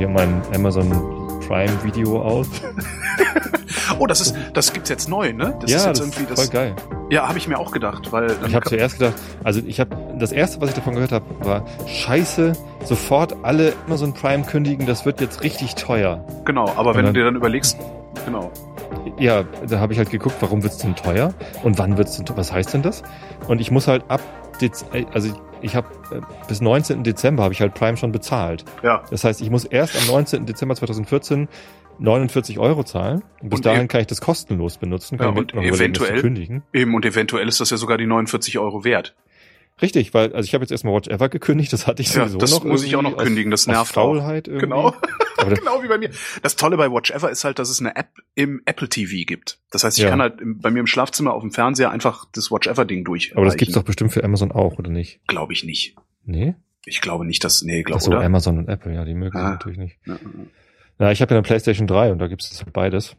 hier mein Amazon Prime Video aus. oh, das ist, das gibt's jetzt neu, ne? Das ja, ist jetzt das irgendwie das. Voll geil. Ja, habe ich mir auch gedacht, weil. Ich habe zuerst gedacht, also ich habe das erste, was ich davon gehört habe, war Scheiße, sofort alle Amazon Prime kündigen, das wird jetzt richtig teuer. Genau, aber Und wenn dann, du dir dann überlegst, genau. Ja, da habe ich halt geguckt, warum wird's denn teuer und wann wird's denn, was heißt denn das? Und ich muss halt ab, also ich, habe äh, bis 19. Dezember habe ich halt Prime schon bezahlt. Ja. Das heißt, ich muss erst am 19. Dezember 2014 49 Euro zahlen. Und bis und dahin e- kann ich das kostenlos benutzen. Kann ja, und eventuell, kündigen. Eben, und eventuell ist das ja sogar die 49 Euro wert. Richtig, weil also ich habe jetzt erstmal Watch Ever gekündigt, das hatte ich sowieso ja, das noch. Das muss ich auch noch kündigen, das nervt Faulheit auch. Genau. genau wie bei mir. Das Tolle bei Watch Ever ist halt, dass es eine App im Apple TV gibt. Das heißt, ich ja. kann halt bei mir im Schlafzimmer auf dem Fernseher einfach das Watch Ever Ding durch. Aber das gibt's doch bestimmt für Amazon auch, oder nicht? Glaube ich nicht. Nee? Ich glaube nicht, dass nee, glaube so, oder? Amazon und Apple, ja, die mögen ah. natürlich nicht. Ja, ja ich habe ja eine PlayStation 3 und da gibt's beides.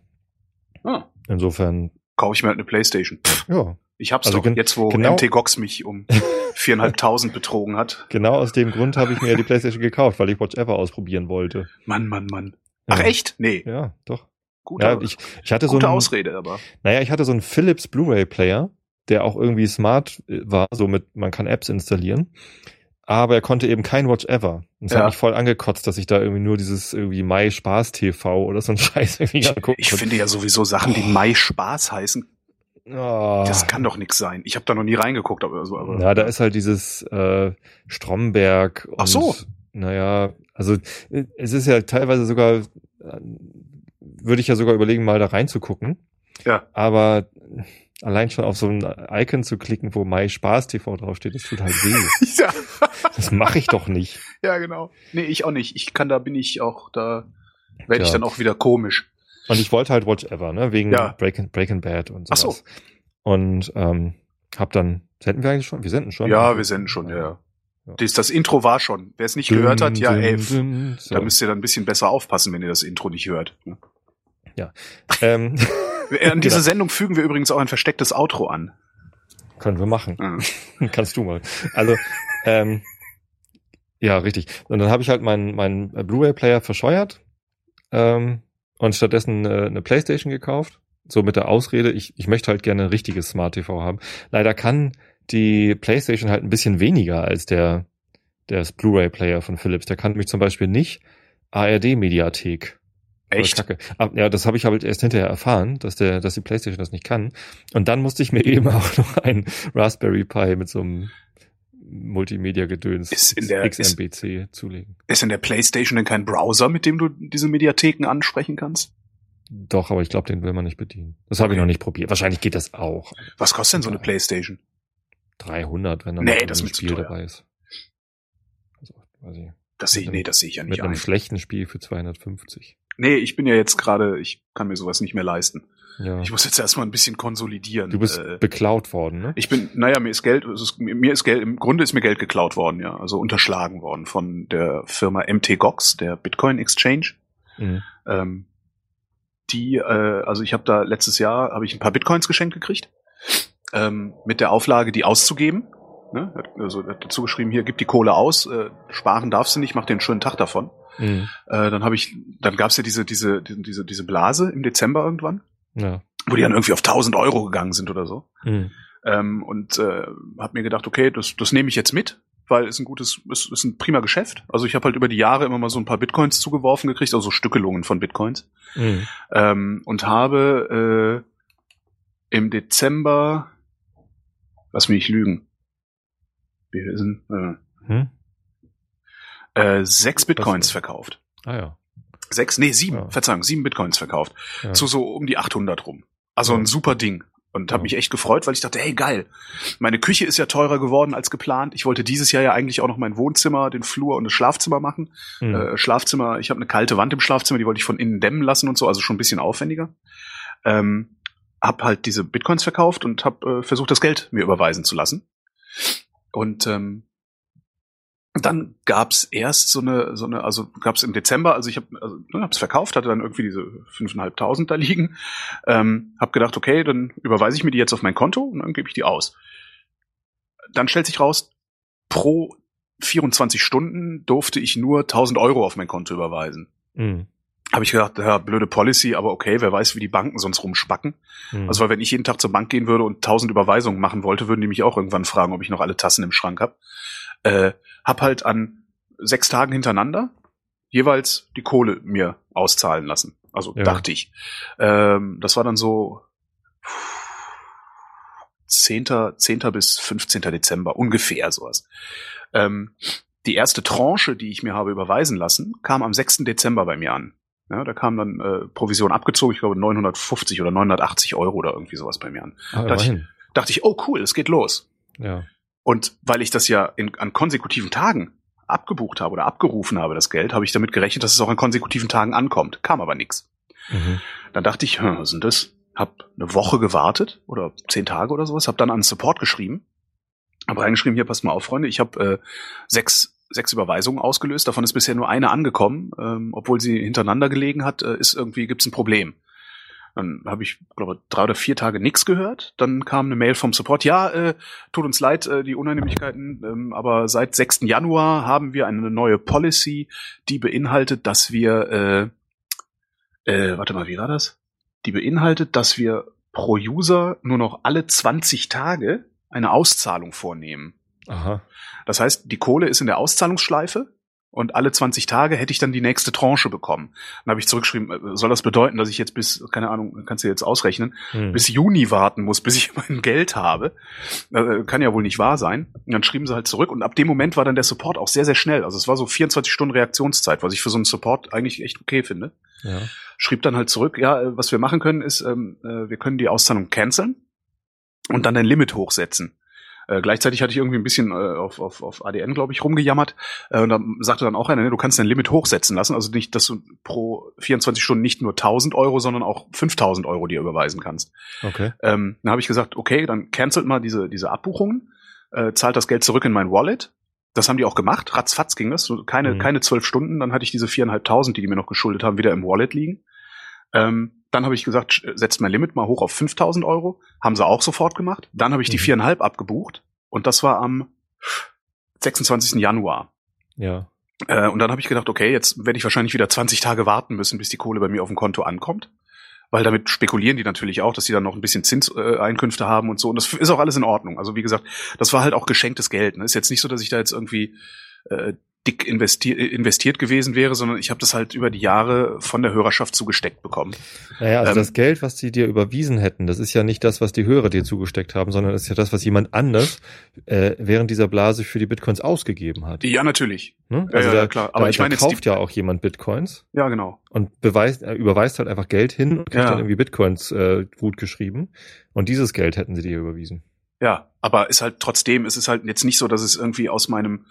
Ah. Insofern kaufe ich mir halt eine PlayStation. Ja. Ich hab's also doch, jetzt wo genau, MT Gox mich um viereinhalbtausend betrogen hat. Genau aus dem Grund habe ich mir ja die Playstation gekauft, weil ich Watch Ever ausprobieren wollte. Mann, Mann, Mann. Ach ja. echt? Nee. Ja, doch. Gute, ja, ich, ich hatte gute so eine Ausrede, aber. Naja, ich hatte so einen Philips Blu-ray Player, der auch irgendwie smart äh, war, so mit, man kann Apps installieren. Aber er konnte eben kein Watch Ever. Und es ja. hat mich voll angekotzt, dass ich da irgendwie nur dieses irgendwie Mai Spaß TV oder so ein Scheiß irgendwie ich, ich finde ja sowieso Sachen, die Mai Spaß heißen, Oh. Das kann doch nix sein. Ich habe da noch nie reingeguckt, aber so. Aber, ja, da ist halt dieses äh, Stromberg. Und, Ach so. Naja, also es ist ja teilweise sogar, würde ich ja sogar überlegen, mal da reinzugucken. Ja. Aber allein schon auf so ein Icon zu klicken, wo Mai Spaß TV draufsteht, das tut halt weh. ja. Das mache ich doch nicht. Ja, genau. Nee, ich auch nicht. Ich kann, da bin ich auch, da werde ja. ich dann auch wieder komisch. Und ich wollte halt Watch Ever, ne? Wegen ja. Breaking, Breaking Bad und so. Ach so. Und ähm, hab dann, senden wir eigentlich schon? Wir senden schon. Ja, wir senden schon, ja. ja. Das, das Intro war schon. Wer es nicht dün, gehört hat, ja, dün, so. da müsst ihr dann ein bisschen besser aufpassen, wenn ihr das Intro nicht hört. Ne? Ja. ähm, An diese genau. Sendung fügen wir übrigens auch ein verstecktes Outro an. Können wir machen. Ja. Kannst du mal. Also, ähm, ja, richtig. Und dann habe ich halt meinen mein Blu-ray-Player verscheuert. Ähm, und stattdessen eine, eine Playstation gekauft. So mit der Ausrede, ich, ich möchte halt gerne ein richtiges Smart TV haben. Leider kann die Playstation halt ein bisschen weniger als der, der Blu-ray-Player von Philips. Der kann nämlich zum Beispiel nicht ARD-Mediathek. Echt? Kacke. Ja, das habe ich halt erst hinterher erfahren, dass der, dass die PlayStation das nicht kann. Und dann musste ich mir eben auch noch ein Raspberry Pi mit so einem Multimedia-Gedöns ist in der, XMBC ist, zulegen. Ist in der PlayStation denn kein Browser, mit dem du diese Mediatheken ansprechen kannst? Doch, aber ich glaube, den will man nicht bedienen. Das okay. habe ich noch nicht probiert. Wahrscheinlich geht das auch. Was kostet denn so eine PlayStation? 300, wenn da nee, das ein Spiel dabei ist. Also, weiß ich. Das sehe ich, nee, das sehe ich ja nicht Mit einem ein. schlechten Spiel für 250. Nee, ich bin ja jetzt gerade, ich kann mir sowas nicht mehr leisten. Ja. Ich muss jetzt erstmal ein bisschen konsolidieren. Du bist äh, beklaut worden, ne? Ich bin, naja, mir ist Geld, ist, mir ist Geld, im Grunde ist mir Geld geklaut worden, ja. Also unterschlagen worden von der Firma MT Gox, der Bitcoin Exchange. Mhm. Ähm, die, äh, also ich habe da letztes Jahr, habe ich ein paar Bitcoins geschenkt gekriegt, ähm, mit der Auflage, die auszugeben. Ne? Also hat dazu geschrieben, hier, gib die Kohle aus, äh, sparen darfst du nicht, mach dir einen schönen Tag davon. Mhm. Äh, dann habe ich, dann gab's ja diese, diese, diese, diese Blase im Dezember irgendwann. Ja. Wo die dann irgendwie auf 1000 Euro gegangen sind oder so. Mhm. Ähm, und äh, habe mir gedacht, okay, das, das nehme ich jetzt mit, weil es ein gutes, es ist ein prima Geschäft. Also ich habe halt über die Jahre immer mal so ein paar Bitcoins zugeworfen gekriegt, also Stückelungen von Bitcoins. Mhm. Ähm, und habe äh, im Dezember, lass mich nicht lügen, wir sind äh, hm? Äh, sechs Bitcoins verkauft. Ah ja. Sechs, nee, sieben, ja. Verzeihung, sieben Bitcoins verkauft. Ja. Zu so um die 800 rum. Also ein super Ding. Und habe mich echt gefreut, weil ich dachte, hey, geil. Meine Küche ist ja teurer geworden als geplant. Ich wollte dieses Jahr ja eigentlich auch noch mein Wohnzimmer, den Flur und das Schlafzimmer machen. Mhm. Äh, Schlafzimmer, ich habe eine kalte Wand im Schlafzimmer, die wollte ich von innen dämmen lassen und so, also schon ein bisschen aufwendiger. Ähm, hab halt diese Bitcoins verkauft und habe äh, versucht, das Geld mir überweisen zu lassen. Und ähm, dann gab's erst so eine, so eine, also gab's im Dezember, also ich habe also, ne, hab's verkauft, hatte dann irgendwie diese fünfeinhalbtausend da liegen, ähm, habe gedacht, okay, dann überweise ich mir die jetzt auf mein Konto und dann gebe ich die aus. Dann stellt sich raus, pro 24 Stunden durfte ich nur 1000 Euro auf mein Konto überweisen. Mhm. Habe ich gedacht, ja, blöde Policy, aber okay, wer weiß, wie die Banken sonst rumspacken. Mhm. Also, weil wenn ich jeden Tag zur Bank gehen würde und 1000 Überweisungen machen wollte, würden die mich auch irgendwann fragen, ob ich noch alle Tassen im Schrank habe. Äh, hab halt an sechs Tagen hintereinander jeweils die Kohle mir auszahlen lassen. Also ja. dachte ich. Ähm, das war dann so 10. 10. bis 15. Dezember, ungefähr sowas. Ähm, die erste Tranche, die ich mir habe überweisen lassen, kam am 6. Dezember bei mir an. Ja, da kam dann äh, Provision abgezogen, ich glaube 950 oder 980 Euro oder irgendwie sowas bei mir an. Ah, dachte, ich, dachte ich, oh cool, es geht los. Ja. Und weil ich das ja in, an konsekutiven Tagen abgebucht habe oder abgerufen habe, das Geld, habe ich damit gerechnet, dass es auch an konsekutiven Tagen ankommt. Kam aber nichts. Mhm. Dann dachte ich, hm, was ist denn das? Hab eine Woche gewartet oder zehn Tage oder sowas, hab dann an Support geschrieben, hab reingeschrieben, hier passt mal auf, Freunde, ich habe äh, sechs sechs Überweisungen ausgelöst, davon ist bisher nur eine angekommen, ähm, obwohl sie hintereinander gelegen hat, äh, ist irgendwie gibt's ein Problem. Dann habe ich, glaube drei oder vier Tage nichts gehört. Dann kam eine Mail vom Support. Ja, äh, tut uns leid, äh, die Unannehmlichkeiten, ähm, aber seit 6. Januar haben wir eine neue Policy, die beinhaltet, dass wir, äh, äh, warte mal, wie war das? Die beinhaltet, dass wir pro User nur noch alle 20 Tage eine Auszahlung vornehmen. Aha. Das heißt, die Kohle ist in der Auszahlungsschleife und alle 20 Tage hätte ich dann die nächste Tranche bekommen. Dann habe ich zurückgeschrieben, äh, soll das bedeuten, dass ich jetzt bis, keine Ahnung, kannst du jetzt ausrechnen, hm. bis Juni warten muss, bis ich mein Geld habe. Äh, kann ja wohl nicht wahr sein. Und dann schrieben sie halt zurück und ab dem Moment war dann der Support auch sehr, sehr schnell. Also es war so 24 Stunden Reaktionszeit, was ich für so einen Support eigentlich echt okay finde. Ja. Schrieb dann halt zurück, ja, äh, was wir machen können, ist, ähm, äh, wir können die Auszahlung canceln und dann ein Limit hochsetzen. Äh, gleichzeitig hatte ich irgendwie ein bisschen äh, auf, auf, auf ADN, glaube ich, rumgejammert. Äh, und da sagte dann auch einer, ne, du kannst dein Limit hochsetzen lassen. Also nicht, dass du pro 24 Stunden nicht nur 1000 Euro, sondern auch 5000 Euro dir überweisen kannst. Okay. Ähm, dann habe ich gesagt, okay, dann cancelt mal diese, diese Abbuchungen, äh, zahlt das Geld zurück in mein Wallet. Das haben die auch gemacht. Ratzfatz ging das. Keine, mhm. keine zwölf Stunden. Dann hatte ich diese viereinhalbtausend, die die mir noch geschuldet haben, wieder im Wallet liegen. Ähm, dann habe ich gesagt, setzt mein Limit mal hoch auf 5000 Euro. Haben sie auch sofort gemacht. Dann habe ich die mhm. viereinhalb abgebucht. Und das war am 26. Januar. Ja. Äh, und dann habe ich gedacht, okay, jetzt werde ich wahrscheinlich wieder 20 Tage warten müssen, bis die Kohle bei mir auf dem Konto ankommt. Weil damit spekulieren die natürlich auch, dass sie dann noch ein bisschen Zinseinkünfte äh, haben und so. Und das ist auch alles in Ordnung. Also wie gesagt, das war halt auch geschenktes Geld. Ne? Ist jetzt nicht so, dass ich da jetzt irgendwie äh, dick investiert, investiert gewesen wäre, sondern ich habe das halt über die Jahre von der Hörerschaft zugesteckt bekommen. Naja, also ähm, das Geld, was sie dir überwiesen hätten, das ist ja nicht das, was die Hörer dir zugesteckt haben, sondern das ist ja das, was jemand anders äh, während dieser Blase für die Bitcoins ausgegeben hat. Ja, natürlich. Hm? Also ja, ja, da, klar. Aber da, ich meine, kauft ja auch jemand Bitcoins. Ja, genau. Und beweist, äh, überweist halt einfach Geld hin und kriegt ja. dann irgendwie Bitcoins äh, gut geschrieben. Und dieses Geld hätten sie dir überwiesen. Ja, aber ist halt trotzdem, es ist halt jetzt nicht so, dass es irgendwie aus meinem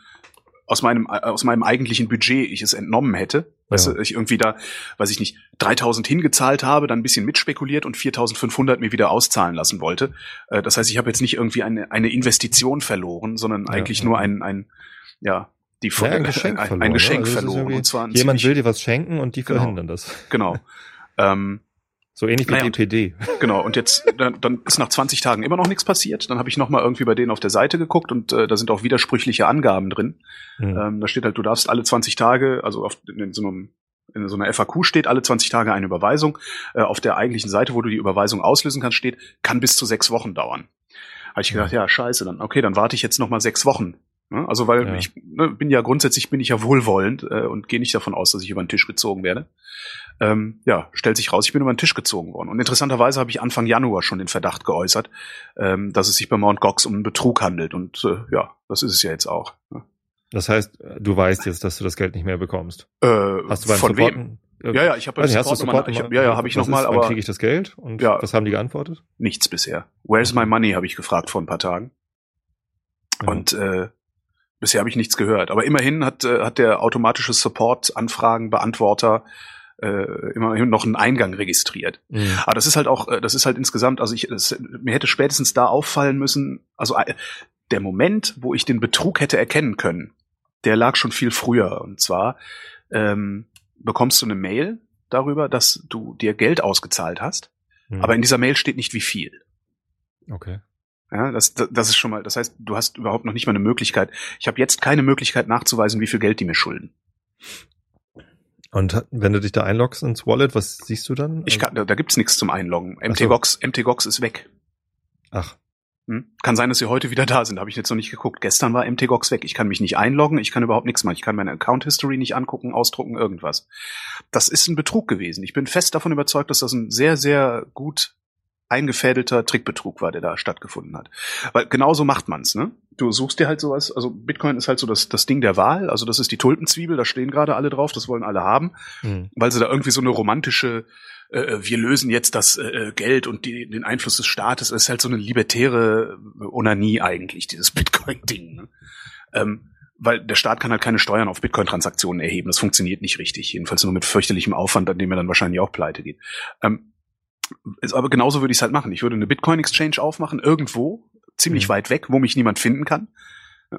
aus meinem aus meinem eigentlichen Budget ich es entnommen hätte. Weißt ja. du, ich irgendwie da, weiß ich nicht, 3000 hingezahlt habe, dann ein bisschen mitspekuliert und 4500 mir wieder auszahlen lassen wollte. Äh, das heißt, ich habe jetzt nicht irgendwie eine, eine Investition verloren, sondern eigentlich ja, ja. nur ein, ein, ja, die ja, ein Geschenk ein, verloren. Ein Geschenk also verloren. Und zwar jemand will dir was schenken und die genau, verhindern das. Genau. ähm, so ähnlich wie naja, DPD. Genau, und jetzt, dann, dann ist nach 20 Tagen immer noch nichts passiert. Dann habe ich nochmal irgendwie bei denen auf der Seite geguckt und äh, da sind auch widersprüchliche Angaben drin. Mhm. Ähm, da steht halt, du darfst alle 20 Tage, also auf, in so einem in so einer FAQ steht alle 20 Tage eine Überweisung. Äh, auf der eigentlichen Seite, wo du die Überweisung auslösen kannst, steht, kann bis zu sechs Wochen dauern. Habe ich gedacht, ja, scheiße, dann okay, dann warte ich jetzt noch mal sechs Wochen. Ne? Also weil ja. ich ne, bin ja grundsätzlich bin ich ja wohlwollend äh, und gehe nicht davon aus, dass ich über den Tisch gezogen werde ähm, ja, stellt sich raus, ich bin über den Tisch gezogen worden. Und interessanterweise habe ich Anfang Januar schon den Verdacht geäußert, ähm, dass es sich bei Mount Gox um einen Betrug handelt. Und äh, ja, das ist es ja jetzt auch. Ne? Das heißt, du weißt jetzt, dass du das Geld nicht mehr bekommst. Äh, Hast du beim von Supporten, wem? Ja, ja, ich habe also, Support, ich hab, ja, ja, habe ich nochmal, aber kriege ich das Geld und ja, was haben die geantwortet? Nichts bisher. Where's my money habe ich gefragt vor ein paar Tagen. Ja. Und äh, bisher habe ich nichts gehört. Aber immerhin hat äh, hat der automatische Support Anfragen Beantworter äh, immerhin noch einen Eingang registriert. Mhm. Aber das ist halt auch, äh, das ist halt insgesamt, also ich, es, mir hätte spätestens da auffallen müssen, also äh, der Moment, wo ich den Betrug hätte erkennen können, der lag schon viel früher. Und zwar ähm, bekommst du eine Mail darüber, dass du dir Geld ausgezahlt hast, mhm. aber in dieser Mail steht nicht wie viel. Okay. Ja, das, das, das ist schon mal, das heißt, du hast überhaupt noch nicht mal eine Möglichkeit. Ich habe jetzt keine Möglichkeit nachzuweisen, wie viel Geld die mir schulden. Und wenn du dich da einloggst ins Wallet, was siehst du dann? Ich kann, da, da gibt's nichts zum Einloggen. MTGOX, so. MTGOX ist weg. Ach. Hm? Kann sein, dass sie heute wieder da sind. Habe ich jetzt noch nicht geguckt. Gestern war MTGOX weg. Ich kann mich nicht einloggen. Ich kann überhaupt nichts machen. Ich kann meine Account History nicht angucken, ausdrucken, irgendwas. Das ist ein Betrug gewesen. Ich bin fest davon überzeugt, dass das ein sehr, sehr gut eingefädelter Trickbetrug war, der da stattgefunden hat. Weil genauso macht man's, ne? Du suchst dir halt sowas, also Bitcoin ist halt so das, das Ding der Wahl, also das ist die Tulpenzwiebel, da stehen gerade alle drauf, das wollen alle haben, mhm. weil sie da irgendwie so eine romantische, äh, wir lösen jetzt das äh, Geld und die, den Einfluss des Staates, das ist halt so eine libertäre Onanie eigentlich, dieses Bitcoin-Ding. Ne? Ähm, weil der Staat kann halt keine Steuern auf Bitcoin-Transaktionen erheben. Das funktioniert nicht richtig. Jedenfalls nur mit fürchterlichem Aufwand, an dem er dann wahrscheinlich auch pleite geht. Ähm, aber genauso würde ich es halt machen. Ich würde eine Bitcoin-Exchange aufmachen, irgendwo, ziemlich mhm. weit weg, wo mich niemand finden kann.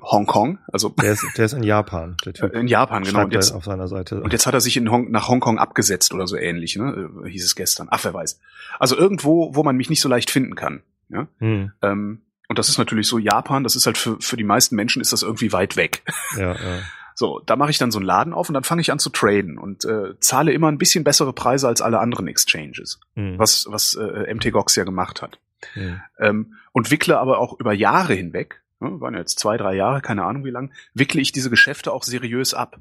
Hongkong, also der ist, der ist in Japan, der typ. In Japan, genau. Und jetzt, auf seiner Seite. Und jetzt hat er sich in Hong, nach Hongkong abgesetzt oder so ähnlich, ne? Äh, hieß es gestern. Ach, wer weiß. Also irgendwo, wo man mich nicht so leicht finden kann. Ja? Hm. Ähm, und das ist natürlich so Japan. Das ist halt für für die meisten Menschen ist das irgendwie weit weg. Ja. ja. So, da mache ich dann so einen Laden auf und dann fange ich an zu traden und äh, zahle immer ein bisschen bessere Preise als alle anderen Exchanges, mhm. was, was äh, MTGOX ja gemacht hat. Mhm. Ähm, und wickle aber auch über Jahre hinweg, ne, waren jetzt zwei, drei Jahre, keine Ahnung wie lang, wickle ich diese Geschäfte auch seriös ab.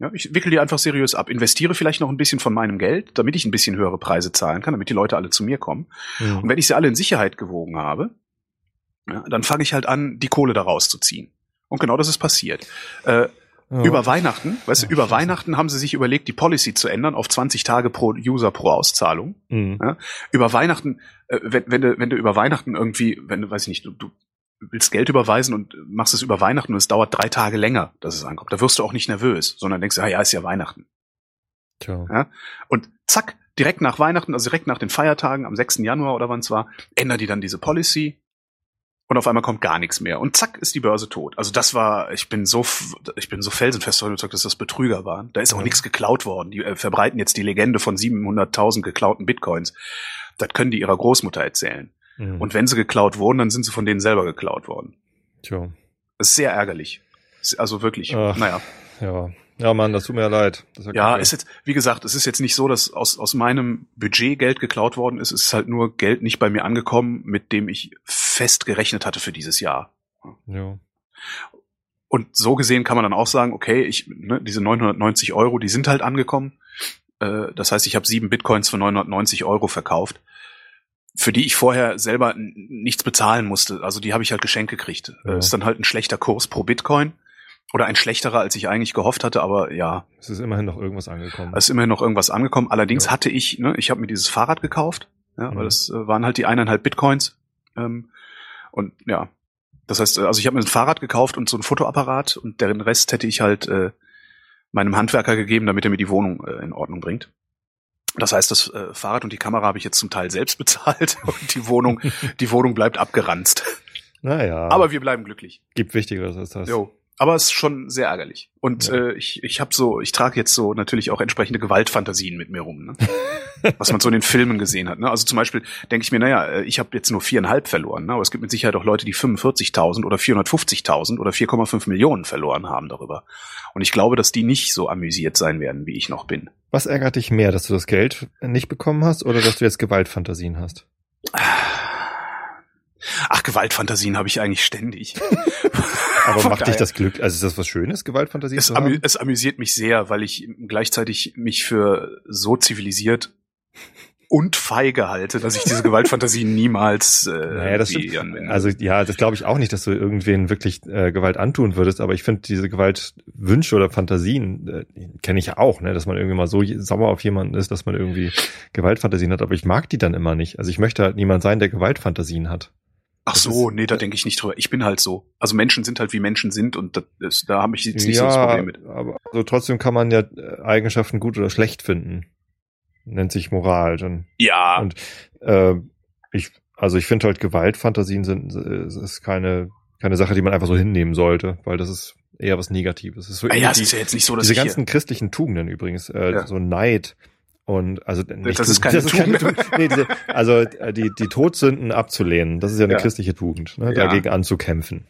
Ja, ich wickel die einfach seriös ab, investiere vielleicht noch ein bisschen von meinem Geld, damit ich ein bisschen höhere Preise zahlen kann, damit die Leute alle zu mir kommen. Mhm. Und wenn ich sie alle in Sicherheit gewogen habe, ja, dann fange ich halt an, die Kohle daraus zu ziehen. Und genau das ist passiert. Äh, ja. Über Weihnachten, weißt du, über Weihnachten haben sie sich überlegt, die Policy zu ändern auf 20 Tage pro User pro Auszahlung. Mhm. Ja? Über Weihnachten, äh, wenn, wenn, du, wenn du über Weihnachten irgendwie, wenn du, weiß ich nicht, du, du willst Geld überweisen und machst es über Weihnachten und es dauert drei Tage länger, dass es ankommt, da wirst du auch nicht nervös, sondern denkst, ah ja, ist ja Weihnachten. Tja. Ja? Und zack, direkt nach Weihnachten, also direkt nach den Feiertagen, am 6. Januar oder wann es war, ändern die dann diese Policy, und auf einmal kommt gar nichts mehr und zack ist die Börse tot. Also das war, ich bin so, ich bin so felsenfest überzeugt, dass das Betrüger waren. Da ist auch ja. nichts geklaut worden. Die äh, verbreiten jetzt die Legende von 700.000 geklauten Bitcoins. Das können die ihrer Großmutter erzählen. Mhm. Und wenn sie geklaut wurden, dann sind sie von denen selber geklaut worden. Tja. Das ist sehr ärgerlich. Also wirklich, Ach, naja. Ja, ja, Mann, das tut mir ja leid. Ja, ja ist jetzt, wie gesagt, es ist jetzt nicht so, dass aus, aus meinem Budget Geld geklaut worden ist. Es ist halt nur Geld nicht bei mir angekommen, mit dem ich fest gerechnet hatte für dieses Jahr. Ja. Und so gesehen kann man dann auch sagen, okay, ich, ne, diese 990 Euro, die sind halt angekommen. Äh, das heißt, ich habe sieben Bitcoins für 990 Euro verkauft, für die ich vorher selber nichts bezahlen musste. Also die habe ich halt geschenkt gekriegt. Ja. Das ist dann halt ein schlechter Kurs pro Bitcoin. Oder ein schlechterer, als ich eigentlich gehofft hatte, aber ja. Es ist immerhin noch irgendwas angekommen. Es ist immerhin noch irgendwas angekommen. Allerdings ja. hatte ich, ne, ich habe mir dieses Fahrrad gekauft, ja, mhm. weil das äh, waren halt die eineinhalb Bitcoins. Ähm, und ja, das heißt, also ich habe mir ein Fahrrad gekauft und so ein Fotoapparat und deren Rest hätte ich halt äh, meinem Handwerker gegeben, damit er mir die Wohnung äh, in Ordnung bringt. Das heißt, das äh, Fahrrad und die Kamera habe ich jetzt zum Teil selbst bezahlt und die Wohnung, die Wohnung bleibt abgeranzt. Naja. Aber wir bleiben glücklich. Gibt Wichtigeres als das. Jo. Aber es ist schon sehr ärgerlich. Und ja. äh, ich, ich habe so, ich trage jetzt so natürlich auch entsprechende Gewaltfantasien mit mir rum, ne? was man so in den Filmen gesehen hat. Ne? Also zum Beispiel denke ich mir, naja, äh, ich habe jetzt nur viereinhalb verloren, ne? aber es gibt mit Sicherheit auch Leute, die 45.000 oder 450.000 oder 4,5 Millionen verloren haben darüber. Und ich glaube, dass die nicht so amüsiert sein werden, wie ich noch bin. Was ärgert dich mehr, dass du das Geld nicht bekommen hast oder dass du jetzt Gewaltfantasien hast? Ach, Gewaltfantasien habe ich eigentlich ständig. Aber macht dich das Glück, also ist das was Schönes, Gewaltfantasien es, amü es amüsiert mich sehr, weil ich gleichzeitig mich für so zivilisiert und feige halte, dass ich diese Gewaltfantasien niemals äh, naja, das stimmt. Anwende. Also ja, das glaube ich auch nicht, dass du irgendwen wirklich äh, Gewalt antun würdest, aber ich finde diese Gewaltwünsche oder Fantasien äh, kenne ich ja auch, ne, dass man irgendwie mal so sauer auf jemanden ist, dass man irgendwie Gewaltfantasien hat, aber ich mag die dann immer nicht. Also ich möchte halt niemand sein, der Gewaltfantasien hat. Ach so, ist, nee, da denke ich nicht drüber. Ich bin halt so. Also Menschen sind halt wie Menschen sind und das, da habe ich jetzt nicht ja, so das Problem mit. Aber also trotzdem kann man ja äh, Eigenschaften gut oder schlecht finden. Nennt sich Moral dann. Ja. Und äh, ich, also ich finde halt Gewaltfantasien sind äh, ist keine keine Sache, die man einfach so hinnehmen sollte, weil das ist eher was Negatives. Das ist so ah ja, es ist ja jetzt nicht so, dass diese ganzen christlichen Tugenden übrigens, äh, ja. so Neid, Und also nicht das ist keine das Tugend. Ist keine nee, diese, also äh, die, die Todsünden abzulehnen, das ist ja eine ja. christliche Tugend, ne, dagegen ja. anzukämpfen.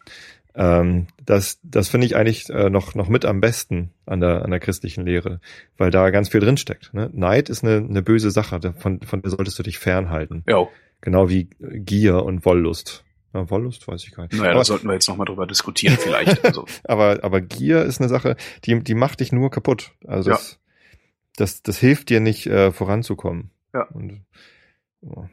Ähm, das das finde ich eigentlich äh, noch, noch mit am besten an der, an der christlichen Lehre, weil da ganz viel drinsteckt. Ne? Neid ist eine, eine böse Sache, von, von der solltest du dich fernhalten. Ja. Genau wie Gier und Wollust. Ja, Wollust weiß ich gar nicht. Naja, aber, da sollten wir jetzt nochmal drüber diskutieren vielleicht. Also. aber, aber Gier ist eine Sache, die, die macht dich nur kaputt. Also ja. das, das, das hilft dir nicht äh, voranzukommen. Ja. Und, oh.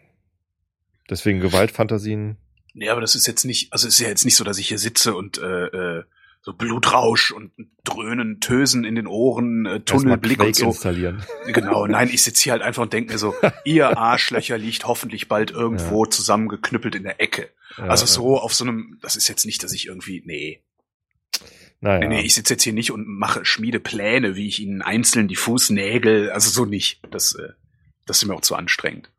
Deswegen Gewaltfantasien Nee, aber das ist jetzt nicht, also es ist ja jetzt nicht so, dass ich hier sitze und äh, äh, so Blutrausch und Dröhnen, Tösen in den Ohren, äh, Tunnelblick und so. Installieren. Genau, nein, ich sitze hier halt einfach und denke mir so, ihr Arschlöcher liegt hoffentlich bald irgendwo ja. zusammengeknüppelt in der Ecke. Ja, also so auf so einem, das ist jetzt nicht, dass ich irgendwie, nee. Naja. Nee, nee, ich sitze jetzt hier nicht und mache schmiede Pläne, wie ich ihnen einzeln die Fußnägel, also so nicht. Das, äh, das ist mir auch zu anstrengend.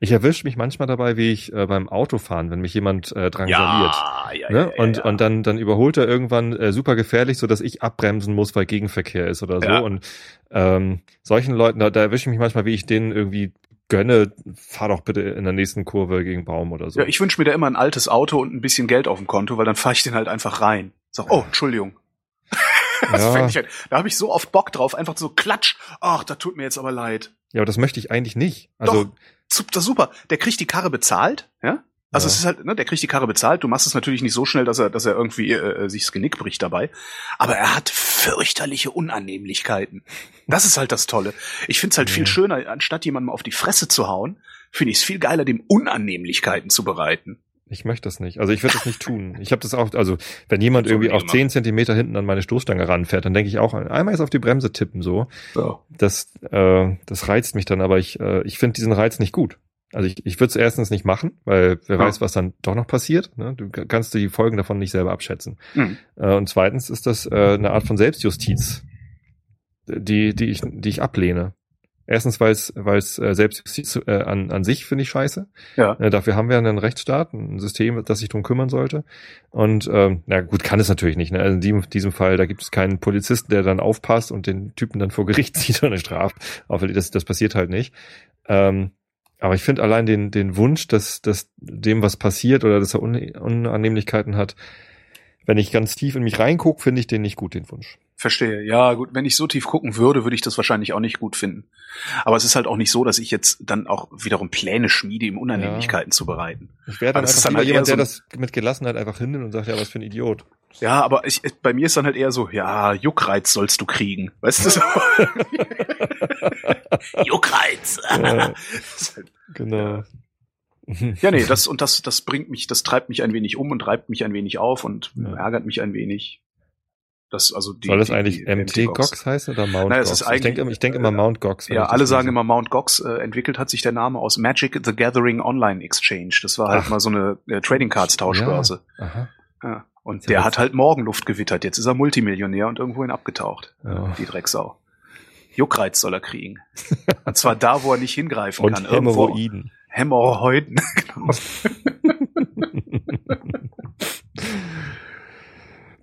Ich erwische mich manchmal dabei, wie ich äh, beim Autofahren, wenn mich jemand äh, drangsaliert. Ja, ja, ne? ja, und, ja. und dann, dann überholt er irgendwann äh, super gefährlich, so dass ich abbremsen muss, weil Gegenverkehr ist oder so. Ja. Und ähm, solchen Leuten, da, da erwische ich mich manchmal, wie ich denen irgendwie gönne, fahr doch bitte in der nächsten Kurve gegen Baum oder so. Ja, ich wünsche mir da immer ein altes Auto und ein bisschen Geld auf dem Konto, weil dann fahre ich den halt einfach rein. Sag, oh, Entschuldigung. ja. ich halt, da habe ich so oft Bock drauf, einfach so klatsch. Ach, da tut mir jetzt aber leid. Ja, aber das möchte ich eigentlich nicht. Also Doch super. Der kriegt die Karre bezahlt, ja? Also ja. es ist halt, ne, der kriegt die Karre bezahlt. Du machst es natürlich nicht so schnell, dass er, dass er irgendwie äh, sich das Genick bricht dabei. Aber er hat fürchterliche Unannehmlichkeiten. Das ist halt das Tolle. Ich find's halt ja. viel schöner, anstatt jemandem auf die Fresse zu hauen, finde ich es viel geiler, dem Unannehmlichkeiten zu bereiten. Ich möchte das nicht. Also ich würde das nicht tun. Ich habe das auch, also wenn jemand so irgendwie auf zehn Zentimeter hinten an meine Stoßstange ranfährt, dann denke ich auch, einmal ist auf die Bremse tippen so. Ja. Das, äh, das reizt mich dann, aber ich, äh, ich finde diesen Reiz nicht gut. Also ich, ich würde es erstens nicht machen, weil wer ja. weiß, was dann doch noch passiert. Ne? Du kannst die Folgen davon nicht selber abschätzen. Mhm. Äh, und zweitens ist das äh, eine Art von Selbstjustiz, die, die ich, die ich ablehne. Erstens, weil es weil es äh, Selbstjustiz äh, an, an sich finde ich scheiße. Ja. Äh, dafür haben wir einen Rechtsstaat, ein System, das sich drum kümmern sollte. Und ähm, na gut, kann es natürlich nicht. Ne? Also in diesem, diesem Fall, da gibt es keinen Polizisten, der dann aufpasst und den Typen dann vor Gericht zieht und straft. Aber das, das passiert halt nicht. Ähm, aber ich finde allein den, den Wunsch, dass, dass dem was passiert oder dass er Un Unannehmlichkeiten hat, wenn ich ganz tief in mich reingucke, finde ich den nicht gut, den Wunsch. Verstehe. Ja, gut, wenn ich so tief gucken würde, würde ich das wahrscheinlich auch nicht gut finden. Aber es ist halt auch nicht so, dass ich jetzt dann auch wiederum Pläne schmiede, ihm Unannehmlichkeiten ja. zu bereiten. Ich wäre dann, einfach dann halt jemand, so der das mit Gelassenheit einfach hinnimmt und sagt, ja, was für ein Idiot. Ja, aber ich, bei mir ist dann halt eher so, ja, Juckreiz sollst du kriegen. Weißt du so? Juckreiz. Ja, genau. Ja, nee, das und das, das bringt mich, das treibt mich ein wenig um und reibt mich ein wenig auf und ja. ärgert mich ein wenig. Das, also die, Soll das eigentlich die, MT Gox heißen oder Mount Nein, Gox? ich denke ich denk immer äh, Mount Gox. Ja, alle sagen immer Mount Gox. Äh, entwickelt hat sich der Name aus Magic the Gathering Online Exchange. Das war halt Ach. mal so eine äh, Trading Cards Tauschbörse. Ja. Aha. Ja. Und der hat halt Morgenluft gewittert. Jetzt ist er Multimillionär und irgendwohin abgetaucht. Ja. Die Drecksau. Juckreiz soll er kriegen. und zwar da, wo er nicht hingreifen und kann. Hämorrhoiden. Hämorrhoiden. genau.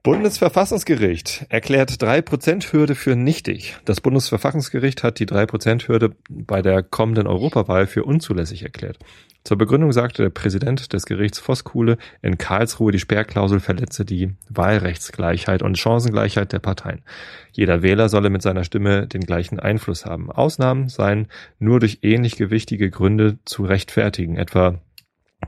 Bundesverfassungsgericht erklärt 3%-Hürde für nichtig. Das Bundesverfassungsgericht hat die 3%-Hürde bei der kommenden Europawahl für unzulässig erklärt. Zur Begründung sagte der Präsident des Gerichts Voskuhle in Karlsruhe, die Sperrklausel verletze die Wahlrechtsgleichheit und Chancengleichheit der Parteien. Jeder Wähler solle mit seiner Stimme den gleichen Einfluss haben. Ausnahmen seien nur durch ähnlich gewichtige Gründe zu rechtfertigen, etwa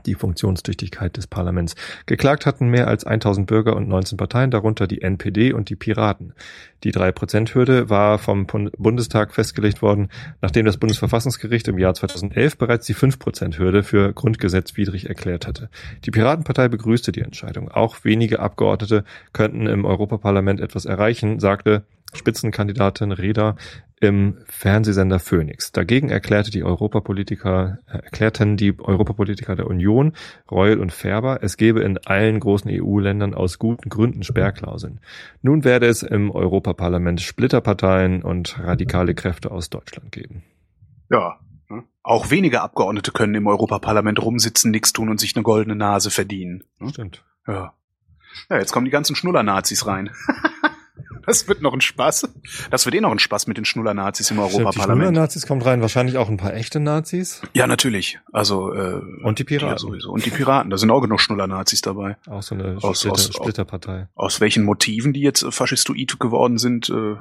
die Funktionstüchtigkeit des Parlaments. Geklagt hatten mehr als 1000 Bürger und 19 Parteien, darunter die NPD und die Piraten. Die 3%-Hürde war vom Bundestag festgelegt worden, nachdem das Bundesverfassungsgericht im Jahr 2011 bereits die 5%-Hürde für grundgesetzwidrig erklärt hatte. Die Piratenpartei begrüßte die Entscheidung. Auch wenige Abgeordnete könnten im Europaparlament etwas erreichen, sagte Spitzenkandidatin Reda im Fernsehsender Phoenix. Dagegen erklärte die Europapolitiker, äh, erklärten die Europapolitiker der Union, Reul und Färber, es gebe in allen großen EU-Ländern aus guten Gründen Sperrklauseln. Nun werde es im Europaparlament Splitterparteien und radikale Kräfte aus Deutschland geben. Ja, ne? auch wenige Abgeordnete können im Europaparlament rumsitzen, nichts tun und sich eine goldene Nase verdienen. Ne? Stimmt. Ja. Ja, jetzt kommen die ganzen Schnuller-Nazis rein. Das wird noch ein Spaß. Das wird eh noch ein Spaß mit den Schnuller-Nazis im Europaparlament. Die Schnuller-Nazis kommt rein, wahrscheinlich auch ein paar echte Nazis. Ja, natürlich. Also äh, und die Piraten ja, sowieso. Und die Piraten. Da sind auch genug Schnuller-Nazis dabei. Auch so eine aus, Splitter, aus, Splitterpartei. Aus welchen Motiven die jetzt faschistoid geworden sind, äh,